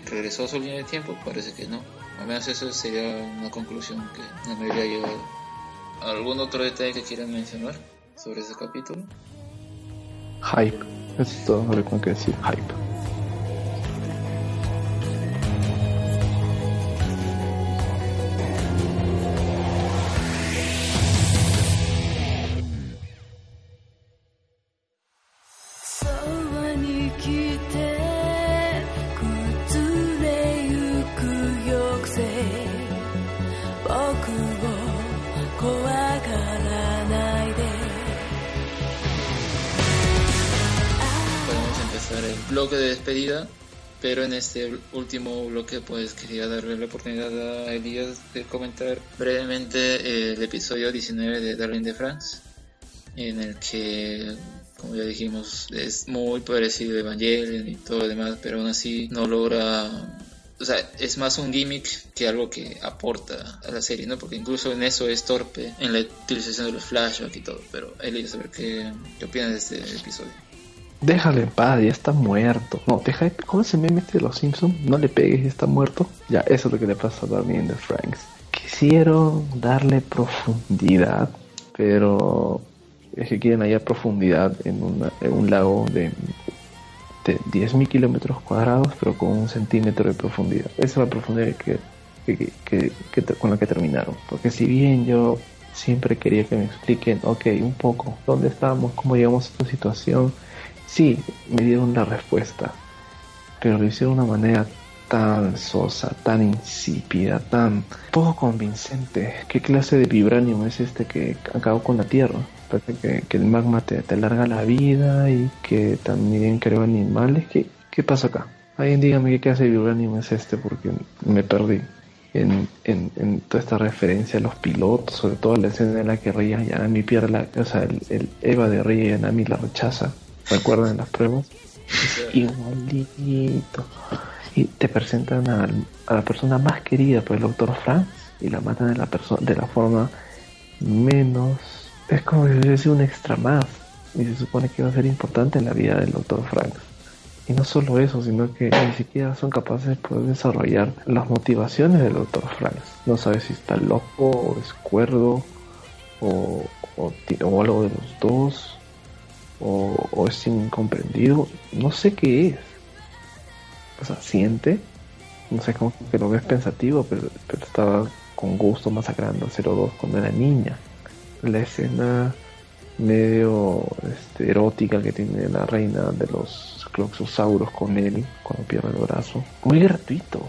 ¿Regresó a su línea de tiempo? Parece que no. Al menos eso sería una conclusión que no me habría llegado. ¿Algún otro detalle que quieran mencionar sobre ese capítulo? Hype. es todo lo que tengo que decir. Hype. Pero en este último bloque pues quería darle la oportunidad a Elías de comentar brevemente eh, el episodio 19 de Darling de France, en el que como ya dijimos es muy parecido a Evangelion y todo lo demás, pero aún así no logra o sea, es más un gimmick que algo que aporta a la serie, ¿no? Porque incluso en eso es torpe, en la utilización de los flashbacks y todo. Pero Elías, a ver qué, qué opinas de este episodio. Déjale en paz, ya está muerto. No, deja de... ¿Cómo se me mete los Simpsons? No le pegues, ya está muerto. Ya, eso es lo que le pasa también de Franks. Quisieron darle profundidad, pero es que quieren hallar profundidad en, un lago de, de 10.000 kilómetros cuadrados, pero con un centímetro de profundidad. Esa es la profundidad que, con la que terminaron. Porque si bien yo siempre quería que me expliquen, ok, un poco, dónde estamos, cómo llegamos a esta situación, Sí, me dieron la respuesta, pero lo hicieron de una manera tan sosa, tan insípida, tan poco convincente. ¿Qué clase de vibranium es este que acabó con la Tierra? Parece que, el magma te, te, alarga la vida y que también creó animales. ¿Qué, qué pasa acá? Alguien dígame qué clase de vibranium es este porque me perdí. En, en, toda esta referencia a los pilotos, sobre todo la escena en la que Rey Yanami pierde la, o sea, el, el Eva de Rey Yanami la rechaza ¿Recuerdan las pruebas? Igualito. Y te presentan a, la persona más querida por el doctor Frank y la matan de la, de la forma menos... Es como si hubiese un extra más. Y se supone que va a ser importante en la vida del doctor Frank. Y no solo eso, sino que ni siquiera son capaces de poder desarrollar las motivaciones del doctor Frank. No sabes si está loco o es cuerdo o, o algo de los dos o, es incomprendido, no sé qué es. O sea, siente, no sé cómo que lo ves pensativo, pero, estaba con gusto masacrando a 02 cuando era niña. La escena medio este, erótica que tiene la reina de los cloxosauros con él cuando pierde el brazo. Muy gratuito.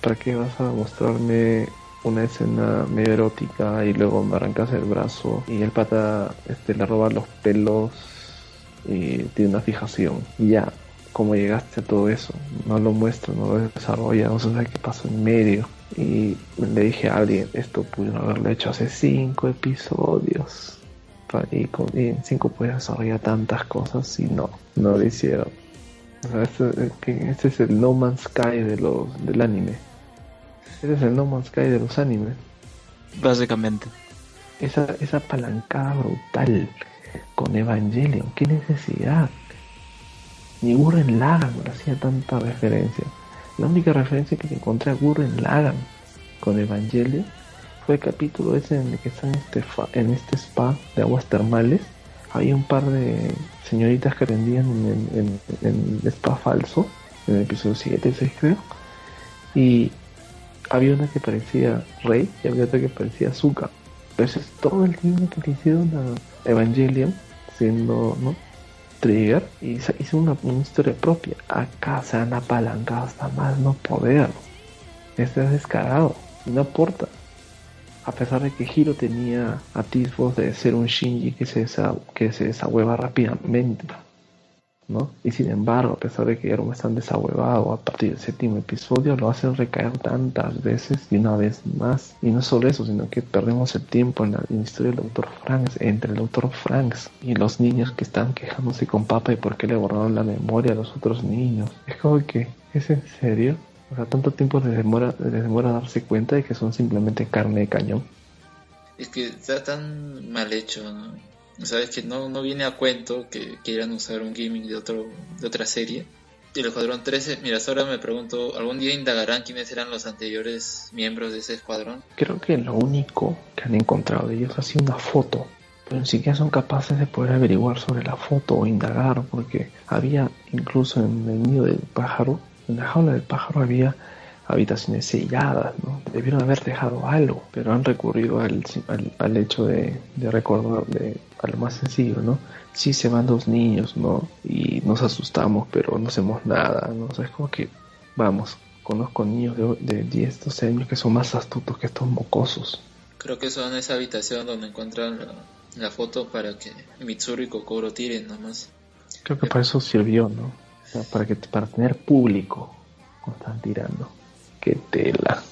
¿Para qué vas a mostrarme una escena medio erótica y luego me arrancas el brazo y el pata este, le roba los pelos y tiene una fijación. Ya, como llegaste a todo eso, no lo muestro, no lo desarrolla, no sé qué pasó en medio. Y le dije a alguien, esto pudieron haberlo hecho hace cinco episodios. Y, con, en cinco puedes desarrollar tantas cosas y no, no lo hicieron. este, este es el No Man's Sky de los, del anime Eres el No Man's Sky de los animes. Básicamente. Esa, esa palancada brutal con Evangelion, qué necesidad. Ni Gurren Lagan hacía tanta referencia. La única referencia que encontré a Gurren Lagan con Evangelion fue el capítulo ese en el que están en este, en este spa de aguas termales. Había un par de señoritas que atendían en, en, el spa falso, en el episodio 7, 6 creo. Y había una que parecía Rey y había otra que parecía Zuka. Pero ese es todo el tiempo que le hicieron a Evangelion, siendo ¿no? Trigger, y hizo una, historia propia. Acá se han apalancado hasta más no poder. Este es descarado no aporta. A pesar de que Hiro tenía atisbos de ser un Shinji que se, que se desahueva rápidamente. ¿No? Y sin embargo, a pesar de que es tan desahuevado, a partir del séptimo episodio lo hacen recaer tantas veces y una vez más. Y no solo eso, sino que perdemos el tiempo en la, historia del Dr. Franks, entre el Dr. Franks y los niños que están quejándose con Papa y por qué le borraron la memoria a los otros niños. Es como que, ¿es en serio? O sea, tanto tiempo les demora, les demora darse cuenta de que son simplemente carne de cañón. Es que está tan mal hecho, ¿no? Sabes que no, no viene a cuento que quieran usar un gimmick de, otro, de otra serie. Y el Escuadrón 13, mira, ahora me pregunto, ¿algún día indagarán quiénes eran los anteriores miembros de ese escuadrón? Creo que lo único que han encontrado de ellos ha sido una foto. Pero ni siquiera son capaces de poder averiguar sobre la foto o indagar, porque había incluso en el nido del pájaro, en la jaula del pájaro había habitaciones selladas, ¿no? Debieron haber dejado algo, pero han recurrido al, al, hecho de, de recordar de, a lo más sencillo, ¿no? Sí se van dos niños, ¿no? Y nos asustamos, pero no hacemos nada, ¿no? O sea, es como que, vamos, conozco niños de, de 10, 12 años que son más astutos que estos mocosos. Creo que son esa habitación donde encuentran la, foto para que Mitsuru y Kokoro tiren nomás. Creo que para eso sirvió, ¿no? O sea, para, que, para tener público cuando están tirando que tela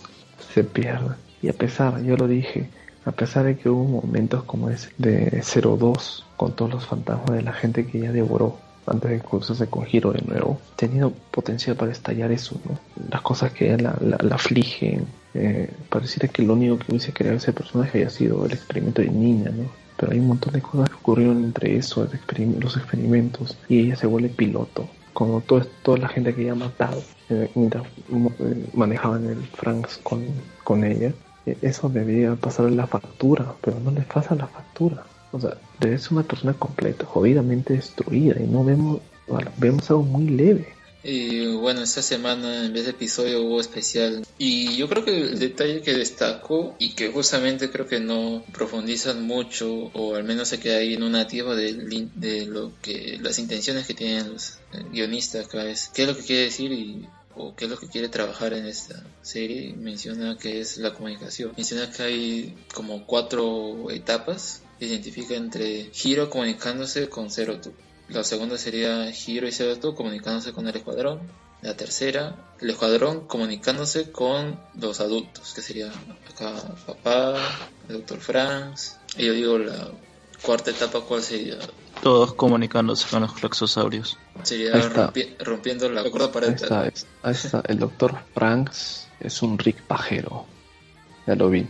se pierde. Y a pesar, yo lo dije, a pesar de que hubo momentos como ese de 02 con todos los fantasmas de la gente que ya devoró antes de cruzarse con Giro de nuevo, tenido potencial para estallar eso, ¿no? Las cosas que la, la, afligen, eh, pareciera que lo único que hubiese creado ese personaje haya sido el experimento de niña, ¿no? Pero hay un montón de cosas que ocurrieron entre eso, los experimentos, y ella se vuelve piloto, como todo, toda la gente que ella ha matado eh, mientras eh, manejaban el Franks con, con ella. E, eso debía pasarle la factura, pero no le pasa la factura. O sea, ser una persona completa, jodidamente destruida, y no vemos, vemos algo muy leve. Y bueno, esta semana en vez de episodio hubo especial. Y yo creo que el detalle que destaco y que justamente creo que no profundizan mucho, o al menos se queda ahí en un nativo de, lo que las intenciones que tienen los guionistas acá es qué es lo que quiere decir y o qué es lo que quiere trabajar en esta serie. Menciona que es la comunicación. Menciona que hay como cuatro etapas identifica entre Hiro comunicándose con Zero Two la segunda sería Hiro y Sebato comunicándose con el escuadrón. La tercera, el escuadrón comunicándose con los adultos, que sería acá papá, el doctor Franz. Y yo digo la cuarta etapa, ¿cuál sería? Todos comunicándose con los flaxosaurios. Sería rompiendo la cuerda pared. Ahí está, El doctor Franks es un Rick pajero. Ya lo vi.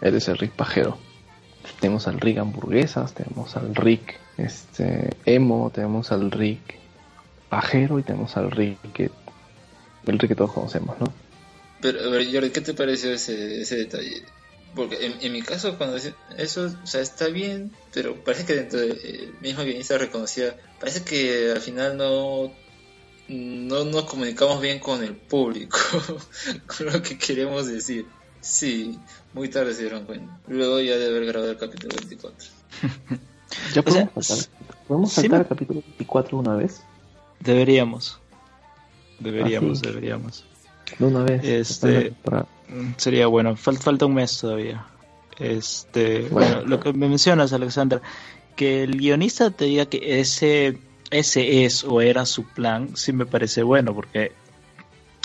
Él es el Rick pajero. Tenemos al Rick hamburguesas, tenemos al Rick este emo, tenemos al Rick pajero y tenemos al Rick que el Rick que todos conocemos, ¿no? Pero, a ver, Jordi, ¿qué te pareció ese, ese detalle? Porque en, mi caso, cuando eso, o sea, está bien, pero parece que dentro del eh, mismo guionista reconocía, parece que al final no, no nos comunicamos bien con el público, con lo que queremos decir. Sí, muy tarde se dieron cuenta. Luego ya de haber grabado el capítulo 24. Ya podemos saltar. ¿Podemos saltar el capítulo 24 una vez? Deberíamos. Deberíamos, ah, deberíamos. De una vez. Este, mm, Sería bueno. falta un mes todavía. Este, bueno, lo que me mencionas, Alexander, que el guionista te diga que ese, ese es o era su plan, sí me parece bueno, porque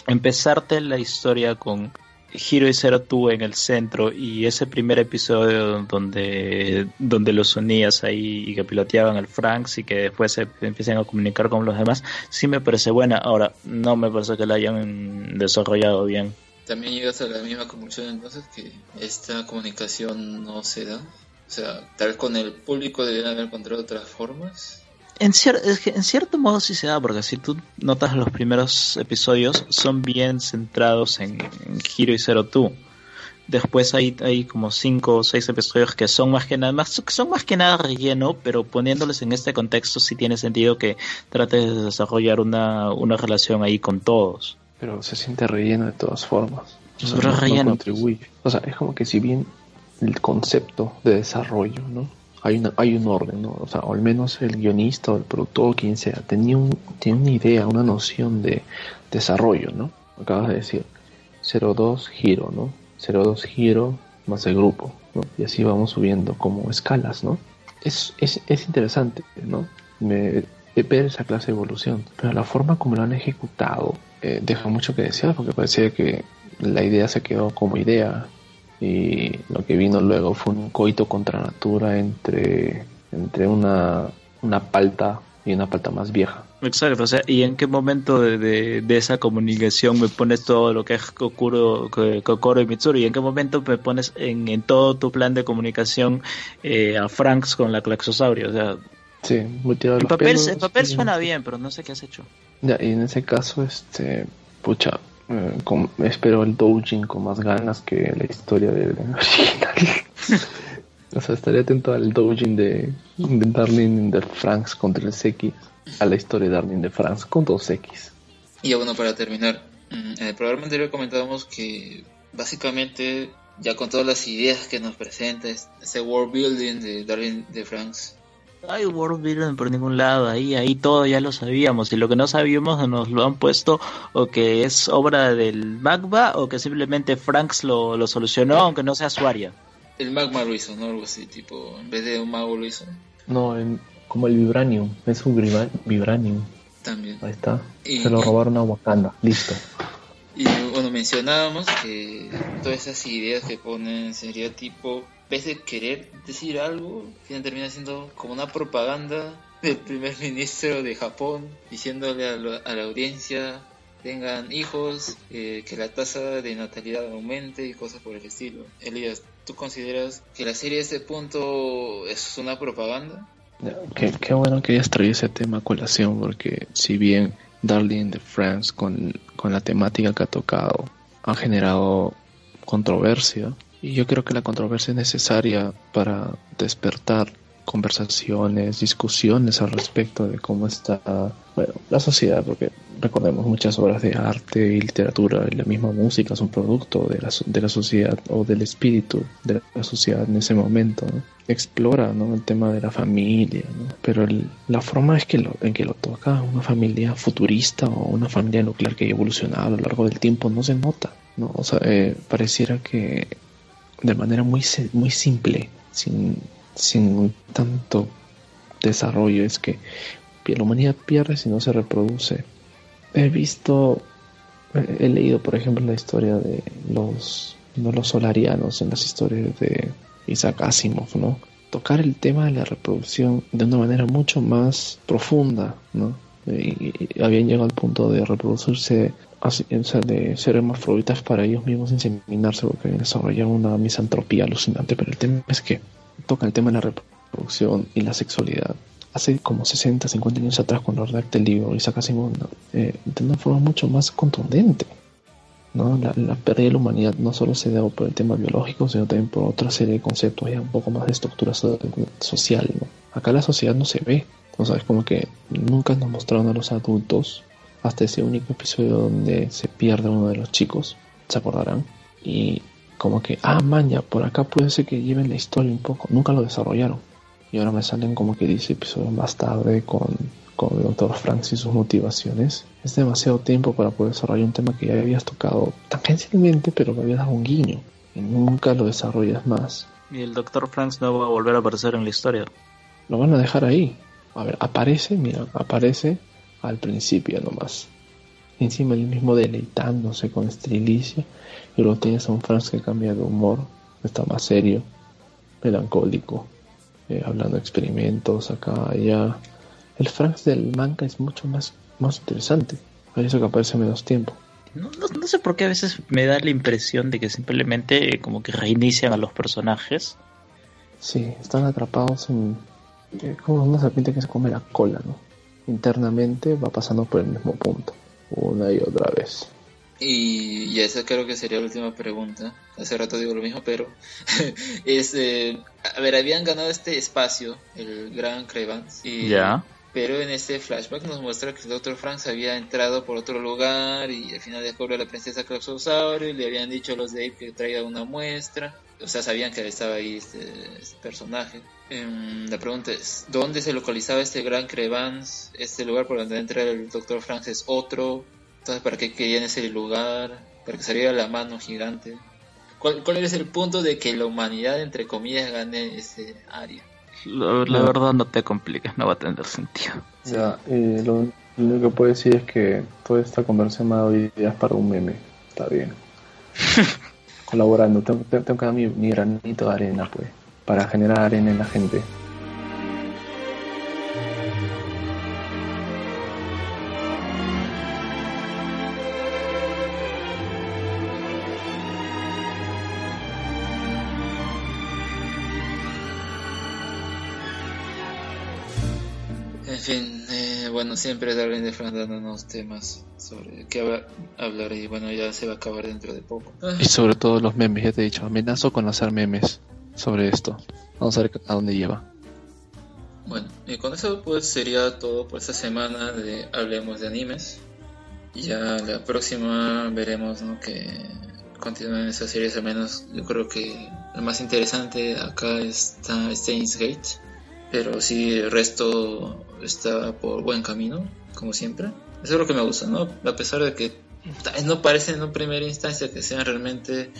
empezarte la historia con Hiro y Zero tú en el centro y ese primer episodio donde, donde los unías ahí y que piloteaban el Franks y que después se empiezan a comunicar con los demás, sí me parece buena. Ahora, no me parece que la hayan desarrollado bien. También llegas a la misma conclusión entonces que esta comunicación no se da. O sea, tal vez con el público deben haber encontrado otras formas en, en cierto modo sí se da, porque si tú notas los primeros episodios, son bien centrados en, Hiro y Zero Two. Después hay, hay como cinco o seis episodios que son más que nada, más, son más que nada relleno, pero poniéndoles en este contexto sí tiene sentido que trates de desarrollar una, una relación ahí con todos. Pero se siente relleno de todas formas. relleno. O sea, es como que si bien el concepto de desarrollo, ¿no? Hay, una, hay un orden, ¿no? O sea, o al menos el guionista o el productor quien sea, tenía, un, tiene una idea, una noción de desarrollo, ¿no? Acabas de decir, 02 giro, ¿no? 02 giro más el grupo, ¿no? Y así vamos subiendo como escalas, ¿no? Es, es, es interesante, ¿no? Me, ver esa clase de evolución. Pero la forma como lo han ejecutado eh, deja mucho que desear porque parecía que la idea se quedó como idea y lo que vino luego fue un coito contra natura entre, entre una, una palta y una palta más vieja. Exacto, o sea, ¿y en qué momento de, de, esa comunicación me pones todo lo que es Kokoro, Kokoro y Mitsuru? ¿Y en qué momento me pones en, en todo tu plan de comunicación eh, a Franks con la Claxosaurio? O sea, sí, el papel, el papel suena bien, pero no sé qué has hecho. Ya, y en ese caso, este, pucha, eh, espero el doujin con más ganas que la historia del original. o sea, estaría atento al doujin de, de Darling de Franks contra el X a la historia de Darling de France con dos X. Y bueno, para terminar, mm, en el programa anterior comentábamos que básicamente ya con todas las ideas que nos presenta ese world building de Darling de France hay world building por ningún lado, ahí, ahí todo ya lo sabíamos, y lo que no sabíamos nos lo han puesto o que es obra del Magma o que simplemente Franks lo, lo solucionó, aunque no sea su área. El Magma lo hizo, ¿no? Algo así, tipo, en vez de un mago lo hizo. No, como el Vibranium, es un Vibranium. También. Ahí está. Se lo robaron a Wakanda, listo. Y bueno, mencionábamos que todas esas ideas que ponen sería tipo vez de querer decir algo, termina siendo como una propaganda del primer ministro de Japón diciéndole a, la audiencia tengan hijos, eh, que la tasa de natalidad aumente y cosas por el estilo. Elías, ¿tú consideras que la serie a este punto es una propaganda? Qué, qué bueno que hayas traído ese tema a colación, porque si bien Darling de France con, con la temática que ha tocado ha generado controversia, y yo creo que la controversia es necesaria para despertar conversaciones, discusiones al respecto de cómo está bueno, la sociedad, porque recordemos muchas obras de arte y literatura y la misma música son producto de la, de la sociedad o del espíritu de la sociedad en ese momento. Explora ¿no? el tema de la familia, pero la forma es que en que lo toca una familia futurista o una familia nuclear que ha evolucionado a lo largo del tiempo no se nota. ¿no? O sea, eh, pareciera que de manera muy, muy simple, sin, sin tanto desarrollo, es que la humanidad pierde si no se reproduce. He visto, he leído por ejemplo la historia de los, no los solarianos en las historias de Isaac Asimov, ¿no? Tocar el tema de la reproducción de una manera mucho más profunda, ¿no? Y, habían llegado al punto de reproducirse de ser hermafroditas para ellos mismos inseminarse porque desarrollaron una misantropía alucinante, pero el tema es que toca el tema de la reproducción y la sexualidad. Hace como 60, 50 años atrás, cuando redacté el libro Isaac Asimov, eh, de una forma mucho más contundente. ¿no? La, la, pérdida de la humanidad no solo se da por el tema biológico, sino también por otra serie de conceptos ya un poco más de estructura social. Acá la sociedad no se ve. O sea, es como que nunca nos mostraron a los adultos hasta ese único episodio donde se pierde uno de los chicos, se acordarán, y como que, ah, maña, por acá puede ser que lleven la historia un poco, nunca lo desarrollaron. Y ahora me salen como que dice episodio más tarde con, con el doctor Franks y sus motivaciones. Es demasiado tiempo para poder desarrollar un tema que ya habías tocado tangencialmente, pero me había dado un guiño. Y nunca lo desarrollas más. Y el doctor Franks no va a volver a aparecer en la historia. Lo van a dejar ahí. A ver, aparece, mira, aparece al principio nomás. Encima el mismo deleitándose con estrilicia. Y luego tienes a un Franz que cambia de humor, está más serio, melancólico, eh, hablando de experimentos acá, allá. El Franz del manga es mucho más, más interesante. Por eso que aparece menos tiempo. No, no, sé por qué a veces me da la impresión de que simplemente como que reinician a los personajes. Sí, están atrapados en... Eh, como una serpiente que se come la cola, ¿no? internamente va pasando por el mismo punto, una y otra vez. Y, esa creo que sería la última pregunta. Hace rato digo lo mismo, pero es, eh, a ver, habían ganado este espacio, el Gran Crevans, y ya. Pero en este flashback nos muestra que el Dr. Franks había entrado por otro lugar y al final descubre a la princesa Clausosaurio y le habían dicho a los Dave que traiga una muestra. O sea, sabían que estaba ahí este, este personaje. Em, la pregunta es, ¿dónde se localizaba este gran Crevans? Este lugar por donde entra el Dr. Franks es otro. Entonces, ¿para qué querían ese lugar? Para que saliera la mano gigante. ¿Cuál, ¿Cuál es el punto de que la humanidad, entre comillas, gane ese área? La, la verdad no te compliques, no va a tener sentido. Ya, eh, lo, lo único que puedo decir es que toda esta conversación me ha dado ideas para un meme. Está bien. Colaborando, tengo, tengo que dar mi, mi granito de arena, pues, para generar arena en la gente. Bueno, siempre Darwin de Fran dándonos temas sobre qué hab- hablar y bueno, ya se va a acabar dentro de poco. Y sobre todo los memes, ya te he dicho, amenazo con hacer memes sobre esto. Vamos a ver a dónde lleva. Bueno, y con eso pues sería todo por esta semana de Hablemos de Animes. Ya la próxima veremos ¿no? que continúen esas series, al menos yo creo que lo más interesante acá está Steins Gate, pero sí el resto está por buen camino, como siempre. Eso es lo que me gusta, ¿no? A pesar de que tal vez no parece en una primera instancia que sean realmente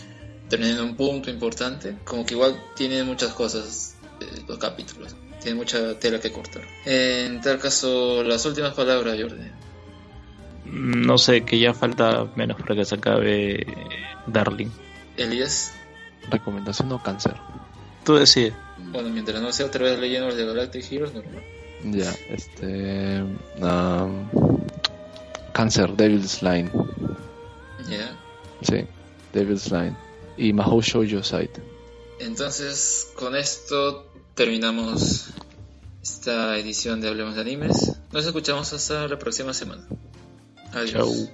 teniendo un punto importante, como que igual tienen muchas cosas eh, los capítulos, tiene mucha tela que cortar. En tal caso, las últimas palabras, Jordi. No sé, que ya falta menos para que se acabe Darling. Elías, Recomendación o cáncer. Tú decides. bueno, mientras no sea otra vez Legends de Galactic Heroes, normal. Ya, este. um, cáncer, Devil's Line. Ya. Sí, Devil's Line. Y Mahou Shoujo Site. Entonces, con esto terminamos esta edición de Hablemos de Animes. Nos escuchamos hasta la próxima semana. Adiós. Chau.